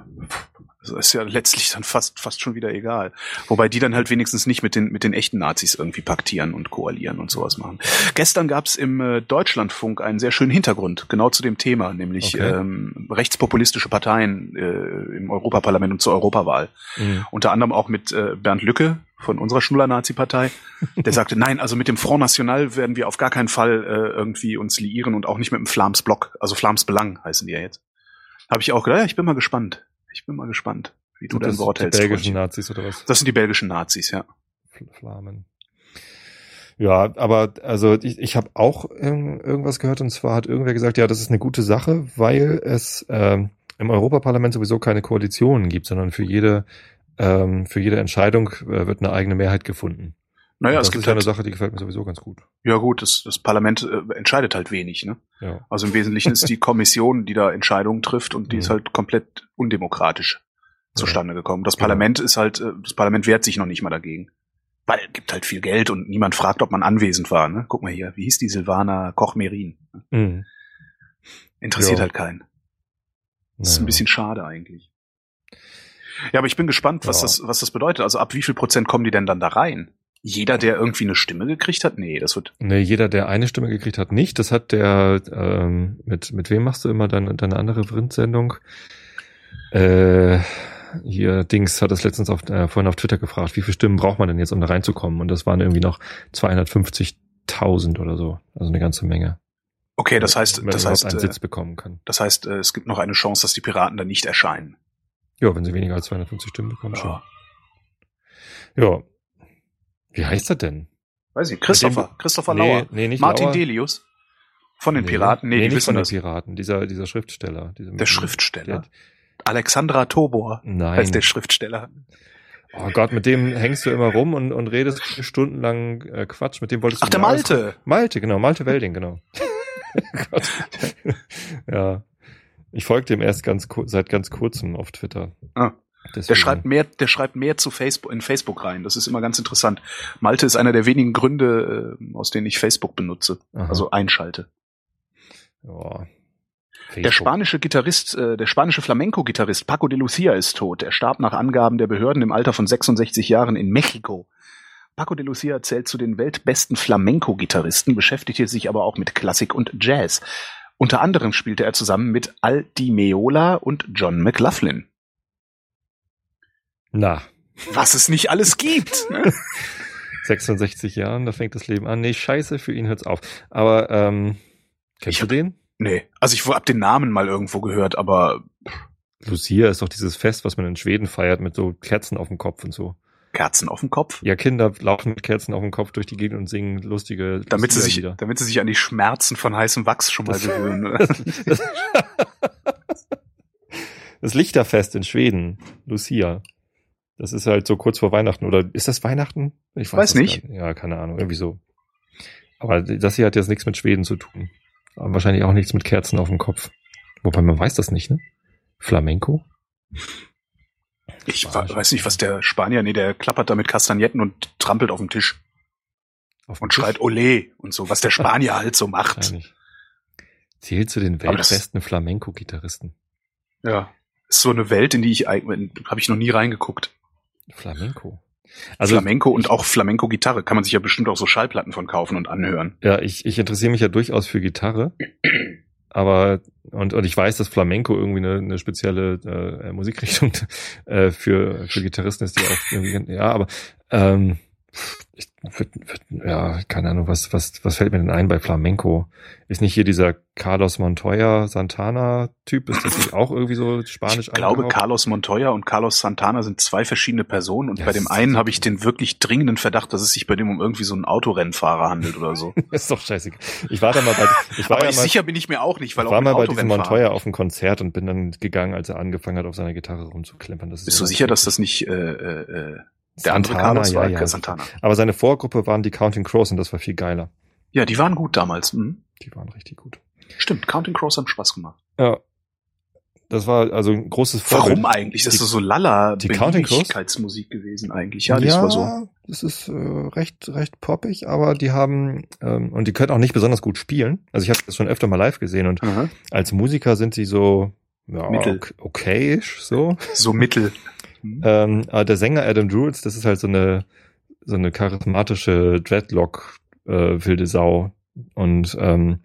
das ist ja letztlich dann fast, fast schon wieder egal. Wobei die dann halt wenigstens nicht mit den, mit den echten Nazis irgendwie paktieren und koalieren und sowas machen. Gestern gab's im äh, Deutschlandfunk einen sehr schönen Hintergrund, genau zu dem Thema, nämlich okay. ähm, rechtspopulistische Parteien äh, im Europaparlament und zur Europawahl. Mhm. Unter anderem auch mit äh, Bernd Lücke von unserer Schnuller-Nazi-Partei, der sagte, nein, also mit dem Front National werden wir auf gar keinen Fall äh, irgendwie uns liieren und auch nicht mit dem Flams Block, also Flams Belang heißen die ja jetzt. Habe ich auch gedacht, ja, ich bin mal gespannt. Ich bin mal gespannt, wie du dein Wort hältst. Die belgischen. Nazis oder was? Das sind die belgischen Nazis, ja. Flamen. Ja, aber also ich, ich habe auch irgendwas gehört und zwar hat irgendwer gesagt, ja, das ist eine gute Sache, weil es ähm, im Europaparlament sowieso keine Koalitionen gibt, sondern für jede ähm, für jede Entscheidung äh, wird eine eigene Mehrheit gefunden. Naja, das es gibt ist halt, eine Sache, die gefällt mir sowieso ganz gut. Ja gut, das, das Parlament äh, entscheidet halt wenig. Ne? Ja. Also im Wesentlichen ist die Kommission, die da Entscheidungen trifft und die mhm. ist halt komplett undemokratisch zustande gekommen. Das genau. Parlament ist halt, äh, das Parlament wehrt sich noch nicht mal dagegen. Weil es gibt halt viel Geld und niemand fragt, ob man anwesend war. Ne? Guck mal hier, wie hieß die Silvana Koch-Merin? Mhm. Interessiert jo. halt keinen. Das naja. ist ein bisschen schade eigentlich. Ja, aber ich bin gespannt, was ja. das, was das bedeutet. Also ab wie viel Prozent kommen die denn dann da rein? Jeder, der irgendwie eine Stimme gekriegt hat? Nee, das wird. Nee, jeder, der eine Stimme gekriegt hat, nicht. Das hat der, ähm, mit, mit wem machst du immer deine, deine andere Print-Sendung? Äh, hier, Dings hat das letztens auf, äh, vorhin auf Twitter gefragt, wie viele Stimmen braucht man denn jetzt, um da reinzukommen? Und das waren irgendwie noch 250.000 oder so. Also eine ganze Menge. Okay, das heißt, das heißt, einen Sitz bekommen kann. Das heißt, äh, es gibt noch eine Chance, dass die Piraten da nicht erscheinen. Ja, wenn sie weniger als 250 Stimmen bekommen, ja. schon. Ja, wie heißt er denn? Weiß ich, Christopher, dem, Christopher Lauer. Nee, nicht Martin Lauer. Delius. Von den nee, Piraten? Nee, nee die nicht von den das. Piraten, dieser, dieser Schriftsteller. Dieser der Schriftsteller? Der, Alexandra Tobor Nein. heißt der Schriftsteller. Oh Gott, mit dem hängst du immer rum und, und redest stundenlang äh, Quatsch. Mit dem wolltest du. Ach, der Malte. Malte, genau. Malte Welding, genau. ja. Ich folge dem erst ganz seit ganz kurzem auf Twitter. Ah. Deswegen. Der schreibt mehr, der schreibt mehr zu Facebook, in Facebook rein. Das ist immer ganz interessant. Malte ist einer der wenigen Gründe, äh, aus denen ich Facebook benutze. Aha. Also einschalte. Ja. Der spanische Gitarrist, äh, der spanische Flamenco-Gitarrist Paco de Lucia ist tot. Er starb nach Angaben der Behörden im Alter von 66 Jahren in Mexiko. Paco de Lucia zählt zu den weltbesten Flamenco-Gitarristen, beschäftigte sich aber auch mit Klassik und Jazz. Unter anderem spielte er zusammen mit Al Di Meola und John McLaughlin. Na. Was es nicht alles gibt. Ne? 66 Jahren, da fängt das Leben an. Nee, scheiße, für ihn hört's auf. Aber, ähm, kennst ich du den? Nee, also ich hab den Namen mal irgendwo gehört, aber. Lucia ist doch dieses Fest, was man in Schweden feiert, mit so Kerzen auf dem Kopf und so. Kerzen auf dem Kopf? Ja, Kinder laufen mit Kerzen auf dem Kopf durch die Gegend und singen lustige. Damit sie sich, damit sie sich an die Schmerzen von heißem Wachs schon mal gewöhnen. das, das Lichterfest in Schweden, Lucia. Das ist halt so kurz vor Weihnachten. Oder ist das Weihnachten? Ich weiß, weiß nicht. Ja, keine Ahnung, irgendwie so. Aber das hier hat jetzt nichts mit Schweden zu tun. Aber wahrscheinlich auch nichts mit Kerzen auf dem Kopf. Wobei man weiß das nicht, ne? Flamenco? Ich weiß nicht, was der Spanier, nee, der klappert da mit Kastagnetten und trampelt auf dem Tisch. Auf und Tisch? schreit Ole und so, was der Spanier halt so macht. Zählt zu den weltbesten Flamenco-Gitarristen. Ja. Ist so eine Welt, in die ich habe ich noch nie reingeguckt. Flamenco. Also Flamenco und auch Flamenco-Gitarre kann man sich ja bestimmt auch so Schallplatten von kaufen und anhören. Ja, ich, ich interessiere mich ja durchaus für Gitarre. aber und, und ich weiß, dass Flamenco irgendwie eine, eine spezielle äh, Musikrichtung äh, für, für Gitarristen ist, die auch irgendwie, ja, aber ähm, ich würd, würd, ja, keine Ahnung, was, was, was fällt mir denn ein bei Flamenco? Ist nicht hier dieser Carlos Montoya Santana Typ? Ist das nicht auch irgendwie so spanisch Ich glaube, Carlos Montoya und Carlos Santana sind zwei verschiedene Personen und ja, bei dem einen habe ich den wirklich dringenden Verdacht, dass es sich bei dem um irgendwie so einen Autorennfahrer handelt oder so. ist doch scheiße. Ich war da mal bei, ich war Aber ja mal, sicher bin ich mir auch nicht, weil ich war mal bei diesem Montoya auf dem Konzert und bin dann gegangen, als er angefangen hat, auf seiner Gitarre rumzuklempern. Das Bist du sicher, dass das nicht, äh, äh, der andere Carlos war ja. Santana. Aber seine Vorgruppe waren die Counting Crows und das war viel geiler. Ja, die waren gut damals. Mhm. Die waren richtig gut. Stimmt, Counting Crows haben Spaß gemacht. Ja. das war also ein großes Vorbild. Warum eigentlich? Das die, ist so lala die Counting Musik gewesen eigentlich. Ja, ja war so. das ist äh, recht recht poppig, aber die haben ähm, und die können auch nicht besonders gut spielen. Also ich habe das schon öfter mal live gesehen und Aha. als Musiker sind sie so ja, mittel. okayisch so. So mittel. Mhm. ähm, aber der Sänger Adam Druids, das ist halt so eine so eine charismatische Dreadlock äh, wilde Sau und ähm,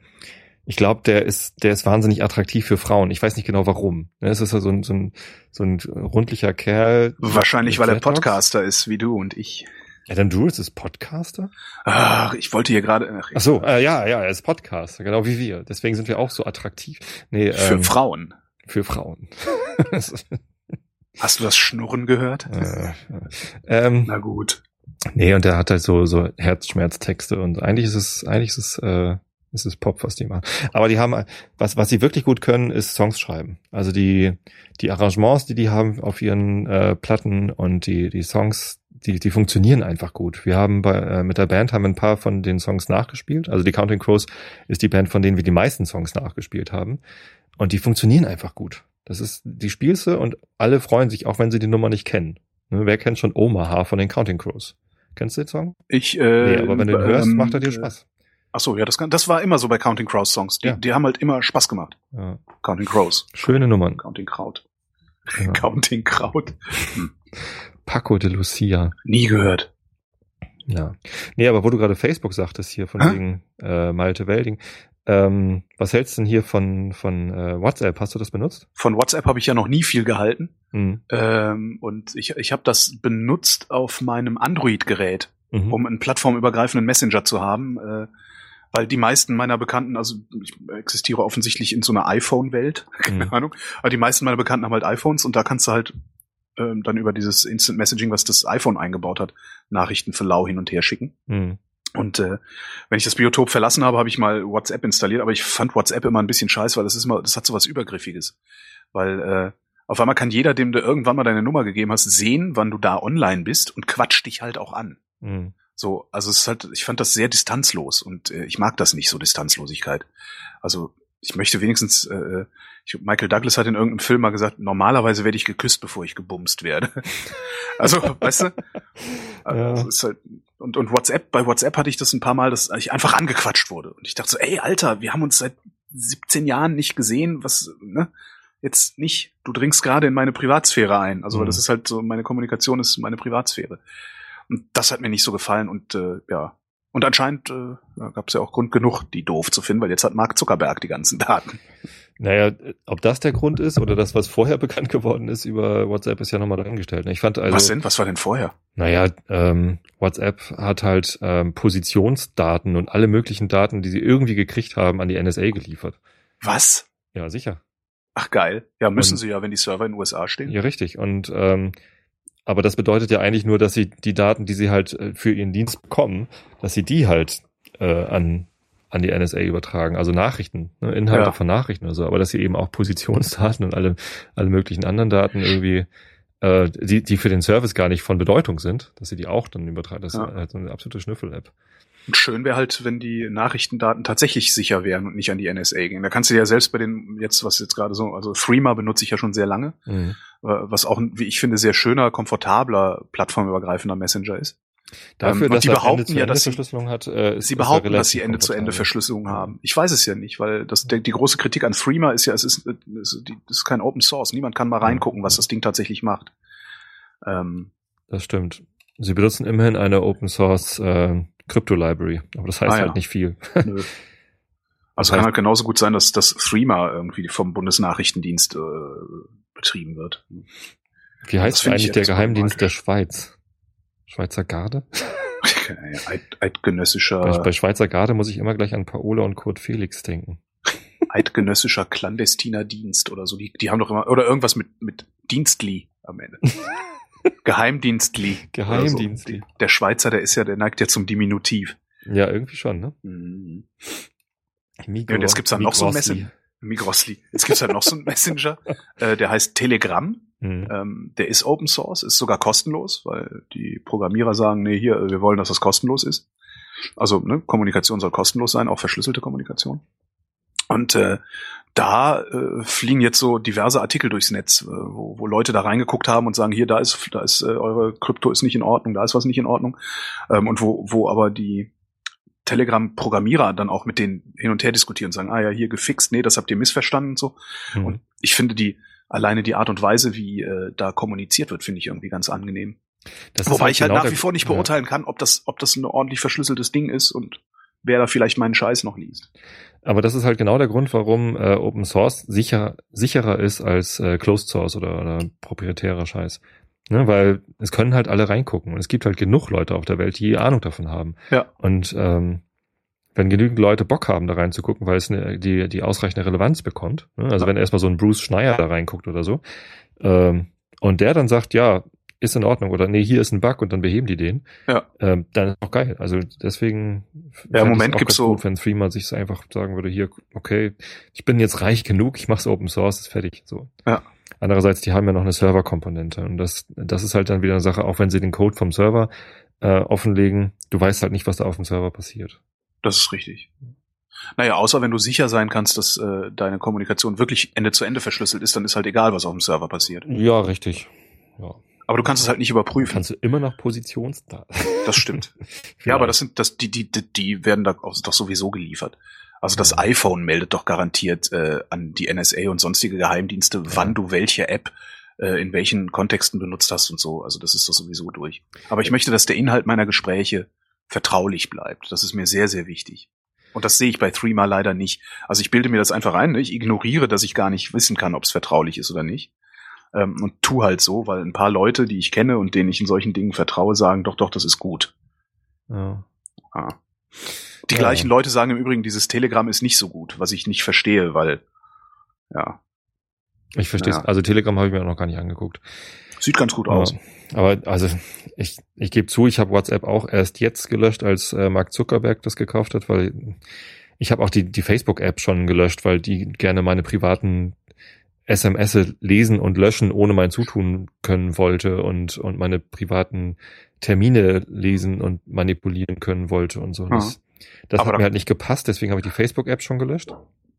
ich glaube, der ist, der ist wahnsinnig attraktiv für Frauen. Ich weiß nicht genau warum. Ne, es ist so ein, so ein, so ein rundlicher Kerl. Wahrscheinlich, weil er Podcaster ist, wie du und ich. Adam Drews ist Podcaster? Ach, ich wollte hier gerade. Ach, ach so, äh, ja, ja, er ist Podcaster, genau wie wir. Deswegen sind wir auch so attraktiv. Nee, für ähm, Frauen. Für Frauen. Hast du das Schnurren gehört? Äh, ähm, Na gut. Nee, und der hat halt so so Herzschmerztexte und eigentlich ist es eigentlich ist es äh, es ist Pop, was die machen. Aber die haben, was, was sie wirklich gut können, ist Songs schreiben. Also die, die Arrangements, die die haben auf ihren äh, Platten und die, die Songs, die, die funktionieren einfach gut. Wir haben bei, äh, mit der Band haben ein paar von den Songs nachgespielt. Also die Counting Crows ist die Band, von denen wir die meisten Songs nachgespielt haben. Und die funktionieren einfach gut. Das ist, die spielst du und alle freuen sich, auch wenn sie die Nummer nicht kennen. Ne, wer kennt schon Omaha von den Counting Crows? Kennst du den Song? Ich, äh, nee, aber wenn du ihn hörst, ähm, macht er dir Spaß. Ach so, ja, das, das war immer so bei Counting Crows Songs. Die, ja. die haben halt immer Spaß gemacht. Ja. Counting Crows. Schöne Nummern. Counting Kraut. Ja. Counting Kraut. Hm. Paco de Lucia. Nie gehört. Ja. Nee, aber wo du gerade Facebook sagtest hier von Hä? wegen äh, Malte Welding, ähm, was hältst du denn hier von, von äh, WhatsApp? Hast du das benutzt? Von WhatsApp habe ich ja noch nie viel gehalten. Mhm. Ähm, und ich, ich habe das benutzt auf meinem Android-Gerät, mhm. um einen plattformübergreifenden Messenger zu haben. Äh, weil die meisten meiner Bekannten, also ich existiere offensichtlich in so einer iPhone-Welt, keine mhm. Ahnung, aber die meisten meiner Bekannten haben halt iPhones und da kannst du halt ähm, dann über dieses Instant Messaging, was das iPhone eingebaut hat, Nachrichten für lau hin und her schicken. Und äh, wenn ich das Biotop verlassen habe, habe ich mal WhatsApp installiert, aber ich fand WhatsApp immer ein bisschen scheiß, weil das ist immer, das hat so was Übergriffiges. Weil äh, auf einmal kann jeder, dem du irgendwann mal deine Nummer gegeben hast, sehen, wann du da online bist und quatscht dich halt auch an. Mhm. So, also es ist halt, ich fand das sehr distanzlos und äh, ich mag das nicht, so Distanzlosigkeit. Also ich möchte wenigstens, äh, ich, Michael Douglas hat in irgendeinem Film mal gesagt, normalerweise werde ich geküsst, bevor ich gebumst werde. also, weißt du? Ja. Also, ist halt, und, und WhatsApp, bei WhatsApp hatte ich das ein paar Mal, dass ich einfach angequatscht wurde. Und ich dachte so, ey, Alter, wir haben uns seit 17 Jahren nicht gesehen, was, ne? Jetzt nicht, du dringst gerade in meine Privatsphäre ein. Also, mhm. das ist halt so, meine Kommunikation ist meine Privatsphäre. Und das hat mir nicht so gefallen und äh, ja. Und anscheinend äh, gab es ja auch Grund genug, die doof zu finden, weil jetzt hat Mark Zuckerberg die ganzen Daten. Naja, ob das der Grund ist oder das, was vorher bekannt geworden ist über WhatsApp, ist ja nochmal dahingestellt. Ich fand also. Was denn? Was war denn vorher? Naja, ähm, WhatsApp hat halt ähm, Positionsdaten und alle möglichen Daten, die sie irgendwie gekriegt haben, an die NSA geliefert. Was? Ja, sicher. Ach geil. Ja, müssen und, sie ja, wenn die Server in den USA stehen. Ja, richtig. Und ähm, aber das bedeutet ja eigentlich nur, dass sie die Daten, die sie halt äh, für ihren Dienst bekommen, dass sie die halt äh, an an die NSA übertragen, also Nachrichten, ne, Inhalte ja. von Nachrichten oder so, aber dass sie eben auch Positionsdaten und alle alle möglichen anderen Daten irgendwie, äh, die die für den Service gar nicht von Bedeutung sind, dass sie die auch dann übertragen. Das ja. ist halt so eine absolute Schnüffel-App. Und schön wäre halt, wenn die Nachrichtendaten tatsächlich sicher wären und nicht an die NSA gehen. Da kannst du ja selbst bei den, jetzt, was jetzt gerade so, also Threema benutze ich ja schon sehr lange, mhm. Was auch, wie ich finde, sehr schöner, komfortabler, plattformübergreifender Messenger ist. Dafür, ähm, dass die behaupten ja, dass sie, hat, äh, sie behaupten, dass sie Ende-zu-Ende-Verschlüsselung haben. Ich weiß es ja nicht, weil das, der, die große Kritik an Threema ist ja, es ist, es ist kein Open Source. Niemand kann mal reingucken, was das Ding tatsächlich macht. Ähm, das stimmt. Sie benutzen immerhin eine Open Source äh, Crypto Library, aber das heißt ah, halt ja. nicht viel. Nö. Also das kann halt genauso gut sein, dass das Threema irgendwie vom Bundesnachrichtendienst äh, betrieben wird. Wie heißt eigentlich der Geheimdienst der Schweiz? Schweizer Garde? Eid, eidgenössischer. Bei, bei, Schweizer Garde muss ich immer gleich an Paola und Kurt Felix denken. Eidgenössischer clandestiner Dienst oder so. Die, die haben doch immer, oder irgendwas mit, mit Dienstli am Ende. Geheimdienstli. Geheimdienstli. So. Der Schweizer, der ist ja, der neigt ja zum Diminutiv. Ja, irgendwie schon, ne? Mhm. Migros, ja, und jetzt gibt's dann noch so ein Messenger. Migrosli. Jetzt gibt's ja noch so ein Messenger, äh, der heißt Telegram. Mhm. Ähm, der ist Open Source, ist sogar kostenlos, weil die Programmierer sagen, nee, hier, wir wollen, dass das kostenlos ist. Also, ne, Kommunikation soll kostenlos sein, auch verschlüsselte Kommunikation. Und äh, da äh, fliegen jetzt so diverse Artikel durchs Netz, äh, wo, wo Leute da reingeguckt haben und sagen, hier, da ist, da ist äh, eure Krypto ist nicht in Ordnung, da ist was nicht in Ordnung. Ähm, und wo, wo aber die Telegram-Programmierer dann auch mit denen hin und her diskutieren und sagen, ah ja, hier gefixt, nee, das habt ihr missverstanden und so. Mhm. Und ich finde die, alleine die Art und Weise, wie äh, da kommuniziert wird, finde ich irgendwie ganz angenehm. Das Wobei halt ich halt genau nach wie vor nicht beurteilen ja. kann, ob das, ob das ein ordentlich verschlüsseltes Ding ist und wer da vielleicht meinen Scheiß noch liest. Aber das ist halt genau der Grund, warum äh, Open Source sicher, sicherer ist als äh, Closed Source oder, oder proprietärer Scheiß. Ne, weil es können halt alle reingucken und es gibt halt genug Leute auf der Welt, die Ahnung davon haben. Ja. Und ähm, wenn genügend Leute Bock haben, da reinzugucken, weil es eine, die, die ausreichende Relevanz bekommt, ne? also ja. wenn erstmal so ein Bruce Schneier da reinguckt oder so, ähm, und der dann sagt, ja, ist in Ordnung oder nee, hier ist ein Bug und dann beheben die den, ja. ähm, dann ist auch geil. Also deswegen ja, im Moment gibt's so gut, wenn Threema sich einfach sagen würde, hier, okay, ich bin jetzt reich genug, ich mach's Open Source, ist fertig. So. Ja. Andererseits, die haben ja noch eine Serverkomponente und das, das ist halt dann wieder eine Sache, auch wenn sie den Code vom Server äh, offenlegen, du weißt halt nicht, was da auf dem Server passiert. Das ist richtig. Naja, außer wenn du sicher sein kannst, dass äh, deine Kommunikation wirklich Ende zu Ende verschlüsselt ist, dann ist halt egal, was auf dem Server passiert. Ja, richtig. Ja. Aber du kannst es halt nicht überprüfen. Kannst du immer noch Positionsdaten. Das stimmt. ja, aber das sind, das, die, die, die werden da auch, doch sowieso geliefert. Also das iPhone meldet doch garantiert äh, an die NSA und sonstige Geheimdienste, ja. wann du welche App äh, in welchen Kontexten benutzt hast und so. Also das ist doch sowieso durch. Aber ich möchte, dass der Inhalt meiner Gespräche vertraulich bleibt. Das ist mir sehr, sehr wichtig. Und das sehe ich bei Threema leider nicht. Also ich bilde mir das einfach ein. Ne? Ich ignoriere, dass ich gar nicht wissen kann, ob es vertraulich ist oder nicht. Ähm, und tu halt so, weil ein paar Leute, die ich kenne und denen ich in solchen Dingen vertraue, sagen, doch, doch, das ist gut. Ja. ja. Die ja. gleichen Leute sagen im Übrigen, dieses Telegram ist nicht so gut, was ich nicht verstehe, weil, ja. Ich verstehe es. Ja. Also Telegram habe ich mir auch noch gar nicht angeguckt. Sieht ganz gut aus. Aber also ich, ich gebe zu, ich habe WhatsApp auch erst jetzt gelöscht, als äh, Mark Zuckerberg das gekauft hat, weil ich habe auch die, die Facebook-App schon gelöscht, weil die gerne meine privaten SMS lesen und löschen, ohne mein Zutun können wollte und, und meine privaten Termine lesen und manipulieren können wollte und so. Das, das hat mir halt nicht gepasst, deswegen habe ich die Facebook-App schon gelöscht.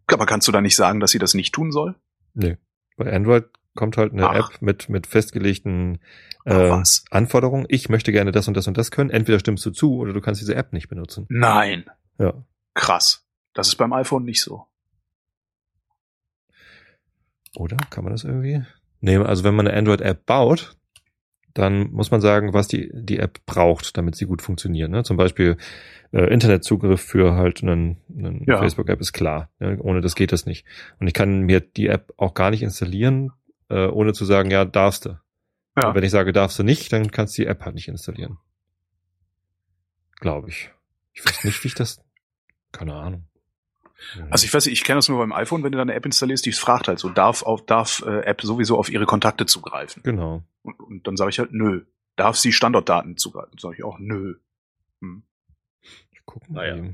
Aber kannst du da nicht sagen, dass sie das nicht tun soll? Nee. Bei Android kommt halt eine Ach. App mit, mit festgelegten äh, Anforderungen. Ich möchte gerne das und das und das können. Entweder stimmst du zu oder du kannst diese App nicht benutzen. Nein. Ja. Krass. Das ist beim iPhone nicht so. Oder? Kann man das irgendwie? Nee, also wenn man eine Android-App baut, dann muss man sagen, was die, die App braucht, damit sie gut funktioniert. Ne? Zum Beispiel äh, Internetzugriff für halt einen, einen ja. Facebook-App ist klar. Ne? Ohne das geht das nicht. Und ich kann mir die App auch gar nicht installieren, äh, ohne zu sagen, ja, darfst du. Ja. Und wenn ich sage, darfst du nicht, dann kannst du die App halt nicht installieren. Glaube ich. Ich weiß nicht, wie ich das. Keine Ahnung. Also ich weiß nicht, ich kenne das nur beim iPhone, wenn du da eine App installierst, die fragt halt so, darf auf darf äh, App sowieso auf ihre Kontakte zugreifen. Genau. Und, und dann sage ich halt, nö. Darf sie Standortdaten zugreifen? Sage ich auch, nö. Hm. Ich guck mal. Naja.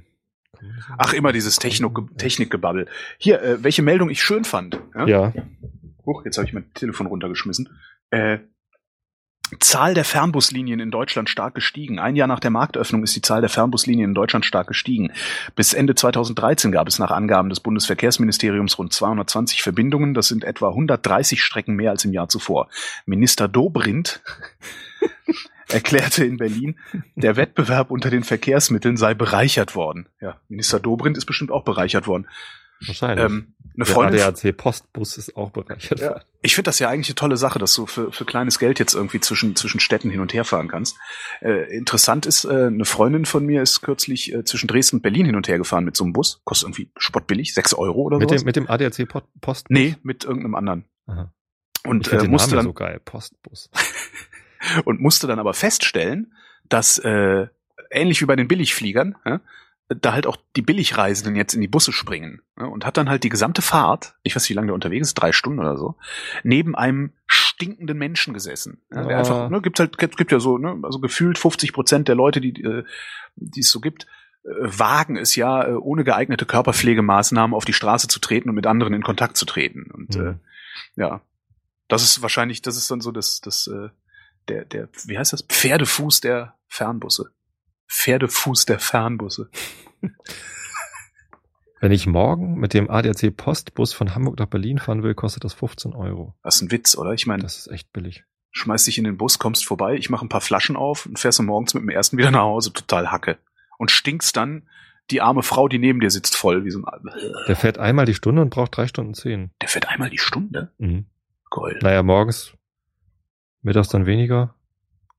Ach, immer dieses Techno Technikgebabbel. Hier, äh, welche Meldung ich schön fand. Ja. ja. Huch, jetzt habe ich mein Telefon runtergeschmissen. Äh, Zahl der Fernbuslinien in Deutschland stark gestiegen. Ein Jahr nach der Marktöffnung ist die Zahl der Fernbuslinien in Deutschland stark gestiegen. Bis Ende 2013 gab es nach Angaben des Bundesverkehrsministeriums rund 220 Verbindungen. Das sind etwa 130 Strecken mehr als im Jahr zuvor. Minister Dobrindt erklärte in Berlin, der Wettbewerb unter den Verkehrsmitteln sei bereichert worden. Ja, Minister Dobrindt ist bestimmt auch bereichert worden. Wahrscheinlich. Ähm, eine der Freundin. ADAC Postbus ist auch bereichert. Ja. Ich finde das ja eigentlich eine tolle Sache, dass du für, für kleines Geld jetzt irgendwie zwischen, zwischen Städten hin und her fahren kannst. Äh, interessant ist, äh, eine Freundin von mir ist kürzlich äh, zwischen Dresden und Berlin hin und her gefahren mit so einem Bus. Kostet irgendwie spottbillig, sechs Euro oder mit sowas. Dem, mit dem ADAC Postbus? Nee, mit irgendeinem anderen. Aha. Und äh, musste dann so geil, Postbus. und musste dann aber feststellen, dass äh, ähnlich wie bei den Billigfliegern, ja, da halt auch die Billigreisenden jetzt in die Busse springen ne, und hat dann halt die gesamte Fahrt, ich weiß nicht, wie lange der unterwegs ist, drei Stunden oder so, neben einem stinkenden Menschen gesessen. Ja, der einfach, ne, gibt halt, gibt, gibt ja so, ne, also gefühlt 50 Prozent der Leute, die, äh, die es so gibt, äh, wagen es ja, äh, ohne geeignete Körperpflegemaßnahmen auf die Straße zu treten und mit anderen in Kontakt zu treten. Und mhm. äh, ja, das ist wahrscheinlich, das ist dann so das, das, äh, der, der, wie heißt das? Pferdefuß der Fernbusse. Pferdefuß der Fernbusse. Wenn ich morgen mit dem ADAC Postbus von Hamburg nach Berlin fahren will, kostet das 15 Euro. Das ist ein Witz, oder? Ich meine, das ist echt billig. Schmeiß dich in den Bus, kommst vorbei, ich mache ein paar Flaschen auf und fährst du morgens mit dem ersten wieder nach Hause, total Hacke. Und stinkst dann die arme Frau, die neben dir sitzt, voll wie so ein. Der fährt einmal die Stunde und braucht drei Stunden zehn. Der fährt einmal die Stunde? Mhm. Gold. Naja, morgens, mittags dann weniger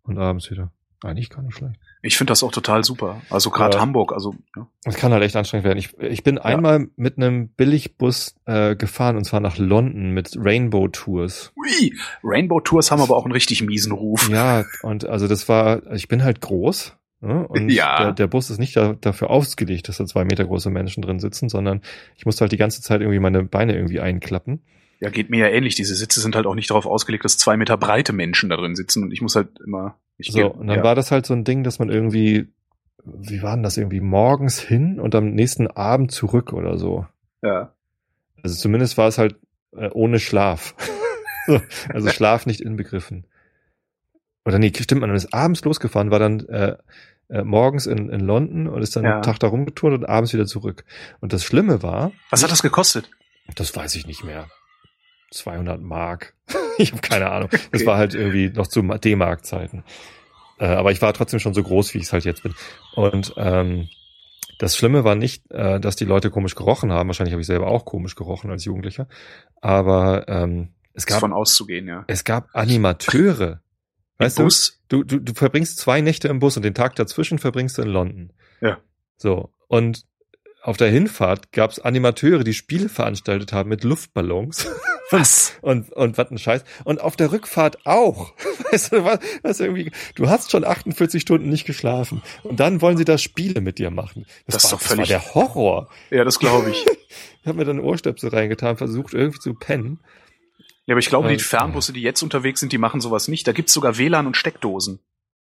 und abends wieder. Eigentlich gar nicht schlecht. Ich finde das auch total super. Also gerade ja. Hamburg, also. Ja. Das kann halt echt anstrengend werden. Ich, ich bin ja. einmal mit einem Billigbus äh, gefahren und zwar nach London mit Rainbow Tours. Ui, Rainbow Tours haben aber auch einen richtig miesen Ruf. Ja, und also das war, ich bin halt groß. Ne? Und ja. der, der Bus ist nicht da, dafür ausgelegt, dass da zwei Meter große Menschen drin sitzen, sondern ich musste halt die ganze Zeit irgendwie meine Beine irgendwie einklappen. Ja, geht mir ja ähnlich. Diese Sitze sind halt auch nicht darauf ausgelegt, dass zwei Meter breite Menschen da drin sitzen und ich muss halt immer. Ich so, und dann ja. war das halt so ein Ding, dass man irgendwie, wie war denn das irgendwie, morgens hin und am nächsten Abend zurück oder so. Ja. Also zumindest war es halt äh, ohne Schlaf. also Schlaf nicht inbegriffen. Oder nee, stimmt, man ist abends losgefahren, war dann äh, äh, morgens in, in London und ist dann ja. einen Tag da rumgetourt und abends wieder zurück. Und das Schlimme war. Was hat das gekostet? Das weiß ich nicht mehr. 200 Mark. ich habe keine Ahnung. Okay. Das war halt irgendwie noch zu D-Mark-Zeiten. Äh, aber ich war trotzdem schon so groß, wie ich es halt jetzt bin. Und ähm, das Schlimme war nicht, äh, dass die Leute komisch gerochen haben. Wahrscheinlich habe ich selber auch komisch gerochen als Jugendlicher. Aber ähm, es gab von auszugehen, ja. Es gab Animateure. weißt du, du, du, du verbringst zwei Nächte im Bus und den Tag dazwischen verbringst du in London. Ja. So und auf der Hinfahrt gab es Animateure, die Spiele veranstaltet haben mit Luftballons. Was? Und, und was ein Scheiß. Und auf der Rückfahrt auch. Weißt du, was, was irgendwie, du hast schon 48 Stunden nicht geschlafen. Und dann wollen sie da Spiele mit dir machen. Das, das war, ist doch völlig. Das war der Horror. Ja, das glaube ich. ich habe mir dann Ohrstöpsel reingetan, versucht irgendwie zu pennen. Ja, aber ich glaube, die Fernbusse, die jetzt unterwegs sind, die machen sowas nicht. Da gibt's sogar WLAN und Steckdosen.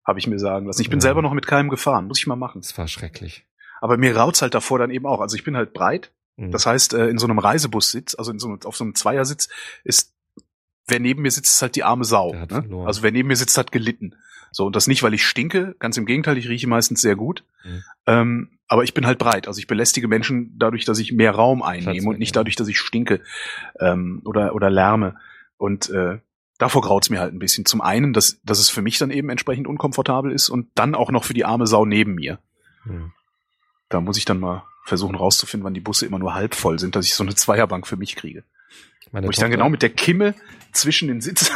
Habe ich mir sagen lassen. Ich bin ja. selber noch mit keinem gefahren. Muss ich mal machen. Das war schrecklich. Aber mir raut's halt davor dann eben auch. Also ich bin halt breit. Mhm. Das heißt, äh, in so einem Reisebussitz, also in so, auf so einem Zweiersitz, ist, wer neben mir sitzt, ist halt die arme Sau. Ne? Also wer neben mir sitzt, hat gelitten. So, und das nicht, weil ich stinke, ganz im Gegenteil, ich rieche meistens sehr gut. Mhm. Ähm, aber ich bin halt breit. Also ich belästige Menschen dadurch, dass ich mehr Raum einnehme und nicht dadurch, dass ich stinke ähm, oder, oder lärme. Und äh, davor graut's mir halt ein bisschen. Zum einen, dass, dass es für mich dann eben entsprechend unkomfortabel ist und dann auch noch für die arme Sau neben mir. Mhm. Da muss ich dann mal versuchen rauszufinden, wann die Busse immer nur halb voll sind, dass ich so eine Zweierbank für mich kriege. Meine Wo ich dann genau mit der Kimme zwischen den Sitzen.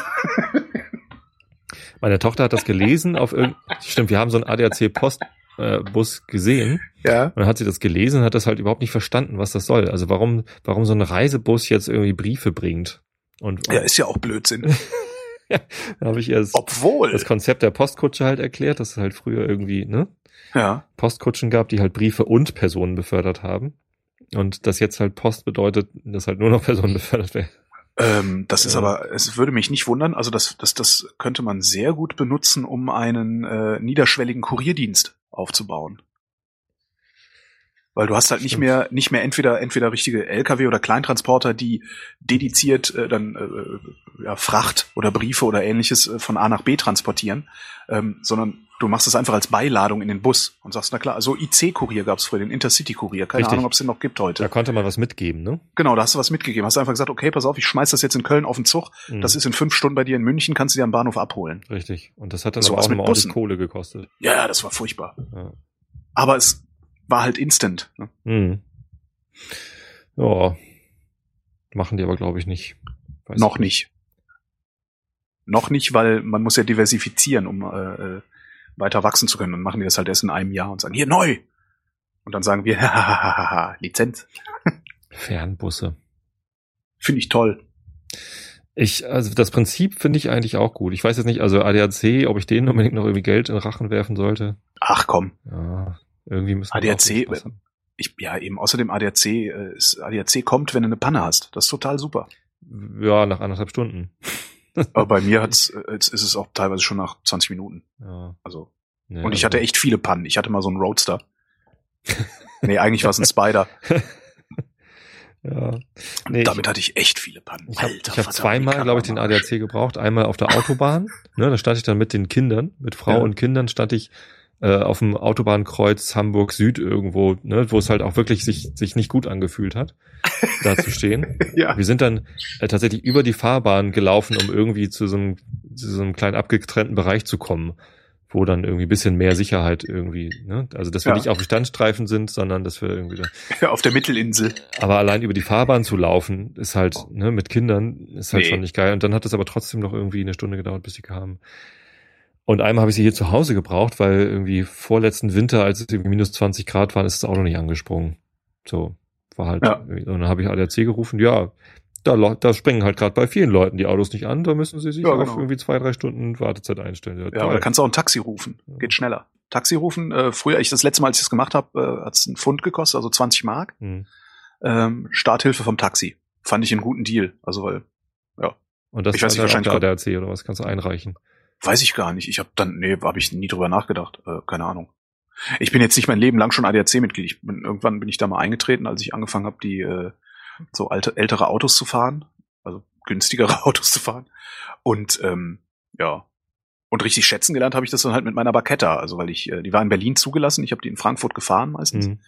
Meine Tochter hat das gelesen auf irgend, stimmt, wir haben so einen ADAC Post äh, Bus gesehen. Ja. Und dann hat sie das gelesen und hat das halt überhaupt nicht verstanden, was das soll. Also warum, warum so ein Reisebus jetzt irgendwie Briefe bringt. Und, ja, ist ja auch Blödsinn. ja, da habe ich ihr das, Obwohl. das Konzept der Postkutsche halt erklärt, dass es halt früher irgendwie, ne? Ja. Postkutschen gab, die halt Briefe und Personen befördert haben. Und das jetzt halt Post bedeutet, dass halt nur noch Personen befördert werden. Ähm, das ist aber, es würde mich nicht wundern, also das, das, das könnte man sehr gut benutzen, um einen äh, niederschwelligen Kurierdienst aufzubauen. Weil du hast halt nicht mehr, nicht mehr entweder, entweder richtige LKW oder Kleintransporter, die dediziert äh, dann äh, ja, Fracht oder Briefe oder ähnliches äh, von A nach B transportieren, ähm, sondern du machst es einfach als Beiladung in den Bus und sagst, na klar, so IC-Kurier gab's früher, den Intercity-Kurier. Keine Richtig. Ahnung, ob es den noch gibt heute. Da konnte man was mitgeben, ne? Genau, da hast du was mitgegeben. Hast du einfach gesagt, okay, pass auf, ich schmeiß das jetzt in Köln auf den Zug. Mhm. Das ist in fünf Stunden bei dir in München, kannst du dir am Bahnhof abholen. Richtig. Und das hat dann so aber auch nochmal ordentlich Kohle gekostet. Ja, das war furchtbar. Ja. Aber es war halt instant. Ne? Mhm. Ja. Machen die aber, glaube ich, nicht. Weiß noch nicht. Noch nicht, weil man muss ja diversifizieren, um äh, äh weiter wachsen zu können. Dann machen die das halt erst in einem Jahr und sagen, hier neu. Und dann sagen wir, hahaha, Lizenz. Fernbusse. Finde ich toll. Ich, also das Prinzip finde ich eigentlich auch gut. Ich weiß jetzt nicht, also ADAC, ob ich denen unbedingt noch irgendwie Geld in Rachen werfen sollte. Ach komm. Ja, irgendwie müssen wir ADAC, ich, ja eben, außerdem ADAC, äh, ist, ADAC kommt, wenn du eine Panne hast. Das ist total super. Ja, nach anderthalb Stunden. Aber bei mir hat's, äh, ist es auch teilweise schon nach 20 Minuten. Ja. Also. Ja, und ich hatte echt viele Pannen. Ich hatte mal so einen Roadster. nee, eigentlich war es ein Spider. ja. Nee, damit ich, hatte ich echt viele Pannen. Ich habe hab zweimal, glaube ich, den ADAC gebraucht. Einmal auf der Autobahn. ne, da stand ich dann mit den Kindern, mit Frau ja. und Kindern stand ich äh, auf dem Autobahnkreuz Hamburg Süd irgendwo, ne, wo es halt auch wirklich sich, sich nicht gut angefühlt hat, da zu stehen. ja. Wir sind dann äh, tatsächlich über die Fahrbahn gelaufen, um irgendwie zu so einem, zu so einem kleinen abgetrennten Bereich zu kommen, wo dann irgendwie bisschen mehr Sicherheit irgendwie, ne? Also dass wir ja. nicht auf dem Standstreifen sind, sondern dass wir irgendwie da, auf der Mittelinsel. Aber allein über die Fahrbahn zu laufen, ist halt, ne, mit Kindern, ist halt nee. schon nicht geil. Und dann hat es aber trotzdem noch irgendwie eine Stunde gedauert, bis sie kamen. Und einmal habe ich sie hier zu Hause gebraucht, weil irgendwie vorletzten Winter, als es irgendwie minus 20 Grad waren, ist das Auto nicht angesprungen. So, war halt. Ja. Und dann habe ich ADAC gerufen, ja, da, da springen halt gerade bei vielen Leuten die Autos nicht an, da müssen sie sich ja, genau. auf irgendwie zwei, drei Stunden Wartezeit einstellen. Ja, ja aber da kannst du auch ein Taxi rufen. Geht schneller. Taxi rufen, äh, früher, ich das letzte Mal, als ich das gemacht habe, äh, hat es einen Pfund gekostet, also 20 Mark. Hm. Ähm, Starthilfe vom Taxi. Fand ich einen guten Deal. Also weil, ja. Und das ich weiß nicht, wahrscheinlich der ADAC oder was kannst du einreichen? Weiß ich gar nicht. Ich habe dann, nee, habe ich nie drüber nachgedacht. Äh, keine Ahnung. Ich bin jetzt nicht mein Leben lang schon ADAC-Mitglied. Ich bin, irgendwann bin ich da mal eingetreten, als ich angefangen habe, die äh, so alte, ältere Autos zu fahren, also günstigere Autos zu fahren. Und ähm, ja, und richtig schätzen gelernt habe ich das dann halt mit meiner Barketta. Also weil ich, äh, die war in Berlin zugelassen, ich habe die in Frankfurt gefahren meistens. Mhm.